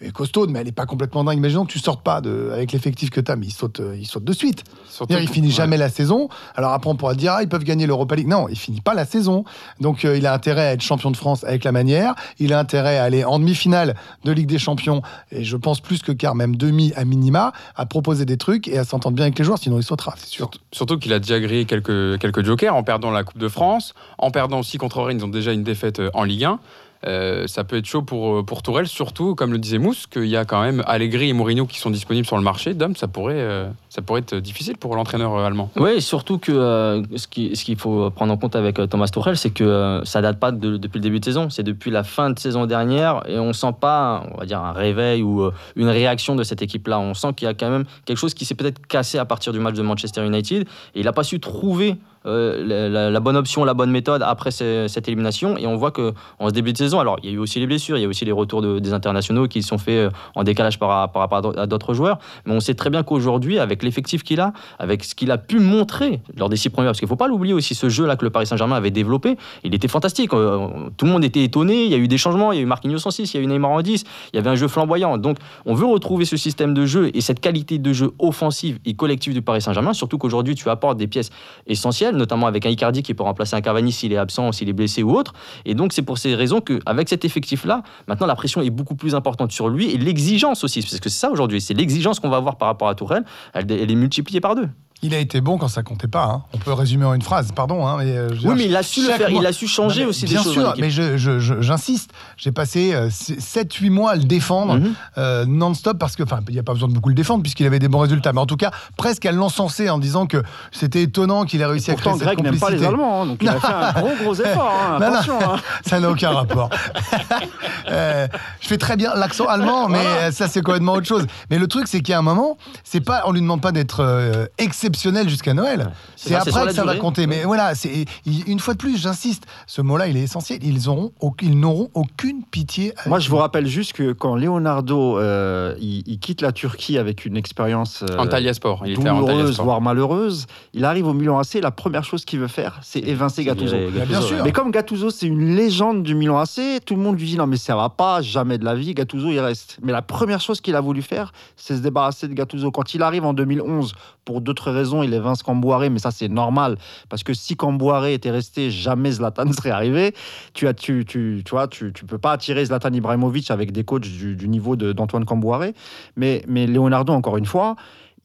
est costaude, mais elle n'est pas complètement dingue. Imaginons que tu sortes pas de, avec l'effectif que tu as, mais il saute, euh, il saute de suite. Surtout il finit ouais. jamais la saison. Alors après, on pourra dire, ah, ils peuvent gagner l'Europa League. Non, il finit pas la saison. Donc euh, il a intérêt à être champion de France avec la manière. Il a intérêt à aller en demi-finale de Ligue des Champions. Et je pense plus que car même demi à minima, à proposer des trucs et à s'entendre bien avec les joueurs, sinon il sautera, c'est sûr. Surtout, qu'il a déjà grillé quelques, quelques jokers en perdant la Coupe de France, en perdant aussi contre Rennes, ils ont déjà une défaite euh, en Ligue 1. Euh, ça peut être chaud pour, euh, pour Tourelle, surtout, comme le disait Mousse, qu'il y a quand même Allegri et Mourinho qui sont disponibles sur le marché. Dom, ça pourrait, euh, ça pourrait être difficile pour l'entraîneur allemand. Oui, surtout que ce qui- ce qu'il faut prendre en compte avec Thomas Tuchel, c'est que ça date pas de- depuis le début de saison, c'est depuis la fin de saison dernière et on sent pas, on va dire, un réveil ou une réaction de cette équipe-là. On sent qu'il y a quand même quelque chose qui s'est peut-être cassé à partir du match de Manchester United et il n'a pas su trouver euh, la, bonne option, la bonne méthode après ce- cette élimination. Et on voit que en ce début de saison, alors il y a eu aussi les blessures, il y a aussi les retours de- des internationaux qui sont faits euh, en décalage par, rapport à d'autres joueurs. Mais on sait très bien qu'aujourd'hui, avec l'effectif qu'il a, avec ce qu'il a pu montrer lors des six premiers, parce qu'il ne faut pas l'oublier aussi, ce jeu-là que le Paris Saint-Germain avait développé, il était fantastique. Euh, Tout le monde était étonné, il y a eu des changements, il y a eu Marquinhos en 6, il y a eu Neymar en 10, il y avait un jeu flamboyant. Donc on veut retrouver ce système de jeu et cette qualité de jeu offensive et collective du Paris Saint-Germain, surtout qu'aujourd'hui tu apportes des pièces essentielles, notamment avec un Icardi qui peut remplacer un Cavani s'il est absent, s'il est blessé ou autre. Et donc c'est pour ces raisons qu'avec cet effectif-là, maintenant la pression est beaucoup plus importante sur lui et l'exigence aussi, parce que c'est ça aujourd'hui, c'est l'exigence qu'on va avoir par rapport à Tourelle, elle, elle est multipliée par deux. Il a été bon quand ça comptait pas. hein. On peut résumer en une phrase, pardon. hein, mais, euh, Oui, dire, mais il a su le faire, mois- il a su changer Non, aussi bien des choses. dans sûr, l'équipe. mais j'insiste. J'ai passé 7-8 mois à le défendre Mhm. euh, non-stop parce que, enfin, il n'y a pas besoin de beaucoup le défendre puisqu'il avait des bons résultats. Mais en tout cas, presque à l'encenser en disant que c'était étonnant qu'il ait réussi à créer Pourtant, cette Greg n'aime pas les complicité. Allemands, hein, donc il a fait un gros gros effort. hein, Non, non. attention. hein. Ça n'a aucun rapport. Euh, je fais très bien l'accent allemand, mais euh, ça c'est complètement autre chose. Mais le truc, c'est qu'il y a un moment, c'est pas, on lui demande pas d'être euh, exceptionnel jusqu'à Noël. C'est après que ça va compter. Mais voilà, c'est une fois de plus, j'insiste. Ce mot-là, il est essentiel. Ils auront, ils n'auront aucune pitié. avec Moi, je vous rappelle juste que quand Leonardo euh, il, il quitte la Turquie avec une expérience euh, il était à douloureuse, Sport. voire malheureuse, il arrive au Milan AC. La première chose qu'il veut faire, c'est évincer Gattuso. bien sûr. Mais comme Gattuso, c'est une légende du Milan AC, tout le monde lui dit non mais ça va pas, jamais de la vie, Gattuso il reste. Mais la première chose qu'il a voulu faire, c'est se débarrasser de Gattuso. Quand il arrive en 2011, pour d'autres raisons, il évince Camboire, mais ça c'est normal, parce que si Camboire était resté, jamais Zlatan ne serait arrivé. Tu, as, tu, tu, tu vois, tu, tu peux pas attirer Zlatan Ibrahimovic avec des coachs du, du niveau de- d'Antoine Camboire. Mais, mais Leonardo, encore une fois,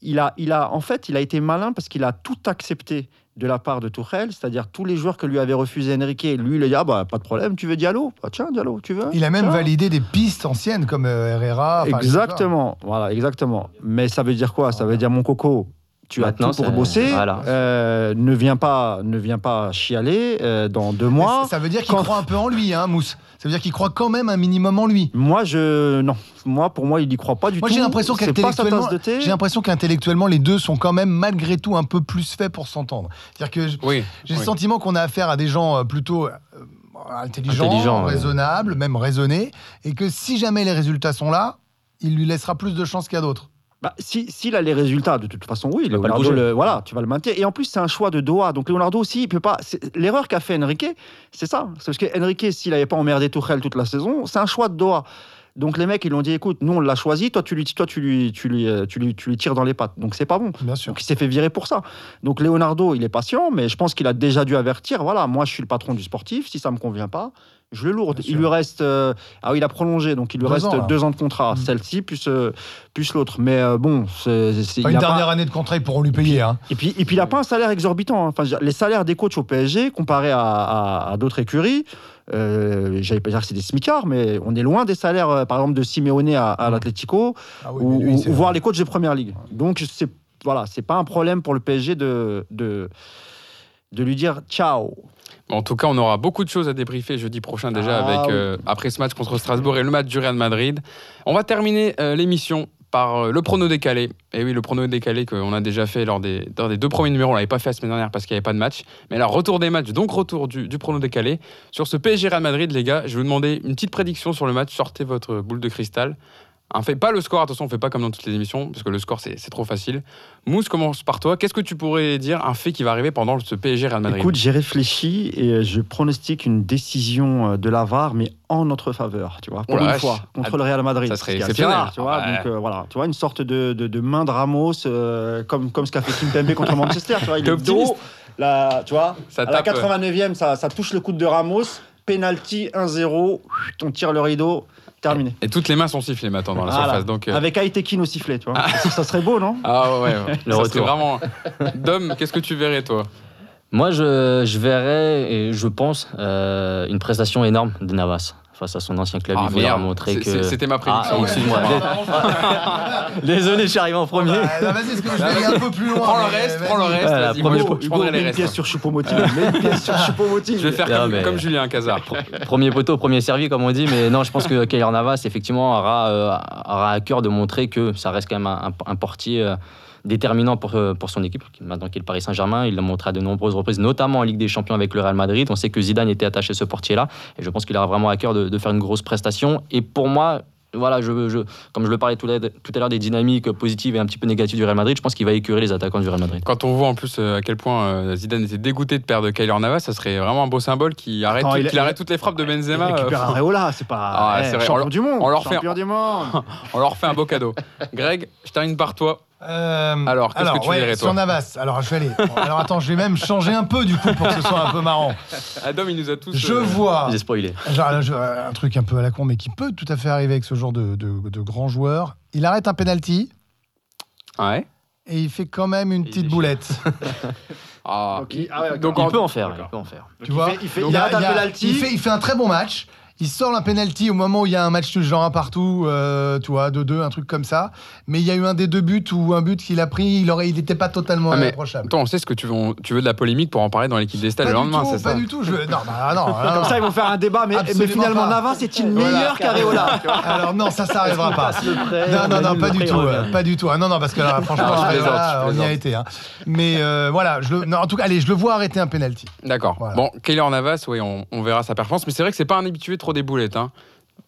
il a, il a, en fait, il a été malin parce qu'il a tout accepté de la part de Tuchel, c'est-à-dire tous les joueurs que lui avait refusé Enrique. Lui, il a dit ah bah pas de problème, tu veux Diallo? Bah, Tiens, Diallo, tu veux? Il a même Tiens. validé des pistes anciennes comme euh, Herrera. Exactement, voilà, exactement. Mais ça veut dire quoi? Ça veut dire mon coco. Tu Maintenant, as tout pour bosser. voilà. euh, ne viens pas, ne viens pas chialer euh, dans deux mois. ça- Ça veut dire qu'il Quand- croit un peu en lui, hein, Mousse. Ça veut dire qu'il croit quand même un minimum en lui. Moi, je non. Moi, pour moi, il y croit pas du Moi, tout. j'ai l'impression C'est pas sa qu'intellectuellement, j'ai l'impression qu'intellectuellement, les deux sont quand même malgré tout un peu plus faits pour s'entendre. C'est-à-dire que Oui, j'ai le oui. sentiment qu'on a affaire à des gens euh, plutôt intelligents, ouais. raisonnables, même raisonnés, et que si jamais les résultats sont là, il lui laissera plus de chance qu'à d'autres. Bah, si, s'il a les résultats, de toute façon, oui, Leonardo, le- voilà, tu vas le maintenir. Et en plus, c'est un choix de Doha. Donc Leonardo aussi, il peut pas. L'erreur qu'a fait Enrique, c'est ça. C'est parce que Enrique, s'il n'avait pas emmerdé Tuchel toute la saison, c'est un choix de Doha. Donc les mecs, ils lui ont dit, écoute, nous on l'a choisi, toi tu lui, toi tu lui, tu lui, tu lui, tu lui tires dans les pattes. Donc c'est pas bon. Bien sûr. Donc il s'est fait virer pour ça. Donc Leonardo, il est patient, mais je pense qu'il a déjà dû avertir. Voilà, moi je suis le patron du sportif. Si ça me convient pas, je le lourde. Il lui reste, euh, ah oui, il a prolongé, donc il lui Deux reste ans, deux ans de contrat. Mm. Celle-ci plus euh, plus l'autre. Mais euh, bon, c'est c'est- Enfin, il une pas- dernière année de contrat, ils pourront lui payer. Hein. Et puis, et puis il n'a pas un salaire exorbitant. hein. Enfin, les salaires des coachs au PSG, comparés à, à- à d'autres écuries, euh, j'allais pas dire que c'est des smicards, mais on est loin des salaires, euh, par exemple, de Simeone à, à l'Atlético, Ah oui, ou, lui, voir les coachs de première ligue. Donc, c'est voilà, c'est pas un problème pour le PSG de, de, de lui dire ciao. En tout cas, on aura beaucoup de choses à débriefer jeudi prochain déjà Ah avec oui. euh, après ce match contre Strasbourg et le match du Real Madrid. On va terminer euh, l'émission par euh, le prono décalé. Et oui, le prono décalé qu'on a déjà fait lors des, lors des deux premiers numéros. On l'avait pas fait la semaine dernière parce qu'il n'y avait pas de match. Mais là, retour des matchs, donc retour du, du prono décalé. Sur ce PSG Real Madrid, les gars, je vais vous demander une petite prédiction sur le match. Sortez votre boule de cristal. Un fait, pas le score, attention, on fait pas comme dans toutes les émissions, parce que le score, c'est trop facile. Mousse, commence par toi. Qu'est-ce que tu pourrais dire, un fait qui va arriver pendant ce PSG Real Madrid Écoute, j'ai réfléchi et je pronostique une décision euh, de la VAR, mais en notre faveur, tu vois, pour la une fois, contre le Real Madrid. Ça serait exceptionnel. rare, tu vois, Ouais. donc euh, voilà, tu vois, une sorte de, de, de main de Ramos, euh, comme, comme ce qu'a fait Kimpembe contre Manchester, tu vois, il est optimiste dos, là, tu vois, Ça à la tape. 89e, ça, ça touche le coude de Ramos, penalty 1-0, on tire le rideau, terminé. Et toutes les mains sont sifflées maintenant dans la Voilà. surface. Donc, euh, Avec Aitekin au sifflet, tu vois. Ça, ça serait beau, non Ah ouais, ouais. Le Ça, retour. c'est vraiment. Dom, qu'est-ce que tu verrais, toi? Moi, je, je verrais et je pense euh, une prestation énorme de Navas face à son ancien club. Ah, il merde. montrer que. c'était ma prédiction. Ah, excuse-moi. Désolé, je suis arrivé en premier. Non, Vas-y, parce que je vais aller un peu plus loin. Prends le reste, prends le reste. Voilà, vas-y, premier moi, pot- je, prendrai les une pièce restes. sur Choupo-Moting. Mets une pièce sur Choupo-Moting. Je vais faire Non, comme, mais- comme Julien Cazard. Premier poteau, premier servi, comme on dit. Mais non, je pense que Keylor Navas, effectivement, aura, euh, aura à cœur de montrer que ça reste quand même un, un- un portier euh, déterminant pour, euh, pour son équipe, qui- maintenant qu'il est le Paris Saint-Germain. Il l'a montré à de nombreuses reprises, notamment en Ligue des Champions avec le Real Madrid. On sait que Zidane était attaché à ce portier-là. Et je pense qu'il aura vraiment à cœur de, de faire une grosse prestation. Et pour moi, voilà, je, je- comme je le parlais tout à l'heure des dynamiques positives et un petit peu négatives du Real Madrid, je pense qu'il va écurer les attaquants du Real Madrid. Quand on voit en plus euh, à quel point euh, Zidane était dégoûté de perdre Kyler Navas, ça serait vraiment un beau symbole qui arrête, tout- il arrête toutes les frappes de Il Benzema. euh, récupère Areola, c'est pas Ah, c'est vrai, on champion leur- du monde. on leur fait- champion du monde. on leur fait un beau cadeau. Greg, je termine par toi. Euh, Alors, qu'est-ce que tu ouais, verrais, toi Sur Navas. Alors, je vais aller. Alors, attends, je vais même changer un peu, du coup, pour que ce soit un peu marrant. Adam, il nous a tous. Je euh, vois J'ai spoilé. genre, je- un truc un peu à la con, mais qui peut tout à fait arriver avec ce genre de, de, de grands joueurs. Il arrête un penalty Ouais. et il fait quand même une Il petite boulette. Ah. Ah ouais, Donc. Il en- peut en faire, il peut en faire. Tu vois fait- il fait- Donc, il y a- arrête un y a- fait, il fait un très bon match. Il sort un penalty au moment où il y a un match genre un partout, euh, tu vois, 2-2, un truc comme ça. Mais il y a eu un des deux buts ou un but qu'il a pris, il aurait, il n'était pas totalement Ah, mais irréprochable. Toi, on sait ce que tu veux, tu veux de la polémique pour en parler dans l'équipe des stades Pas le du lendemain, tout, c'est pas ça du tout. Je... Non, bah, non, non, Comme ça, ils vont faire un débat, mais, finalement, pas. Navas est-il Voilà. meilleur qu'Areola Alors non, ça, ça arrivera pas. prêt, Non, non, on non, annule pas du tout, euh, pas du tout. Ah, non, non, parce que là, franchement, Non, je là, on y a été. hein. Mais euh, voilà, je le... non, en tout cas, allez, je le vois arrêter un penalty. D'accord. Voilà. Bon, Kyler Navas, oui, on, on verra sa performance, mais c'est vrai que c'est pas un habitué trop des boulettes. Hein.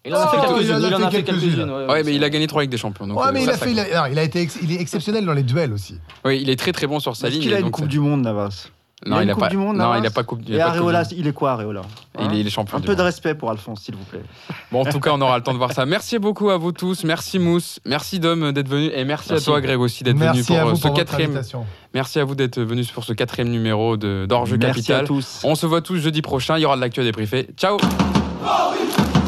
Il en a fait Oh, quelques-unes. il en a Il en fait a fait quelques-unes. quelques-unes. Ouais, mais il a gagné trois Ligues des Champions. Donc, ouais, euh, mais il a fait, il a, non, il a été, ex- il est exceptionnel dans les duels aussi. Oui, il est très très bon sur sa Est-ce ligne. qu'il a une donc Coupe du Monde, Navas Non, il une a Coupe pas. du Monde, Non, il a pas coupe. il Et pas Areola, il est quoi, Areola Il est, il est champion Un du peu de respect pour Alphonse, s'il vous plaît. Bon, en tout cas, on aura le temps de voir ça. Merci beaucoup à vous tous. Merci Mousse. Merci Dom d'être venu. Et merci, Merci. à toi, Greg, aussi d'être venu pour euh, ce quatrième. invitation. Merci à vous d'être venu pour ce quatrième numéro de d'Orjeu Merci à Capital. tous. On se voit tous jeudi prochain. Il y aura de l'actu à débriefer. Ciao Oh,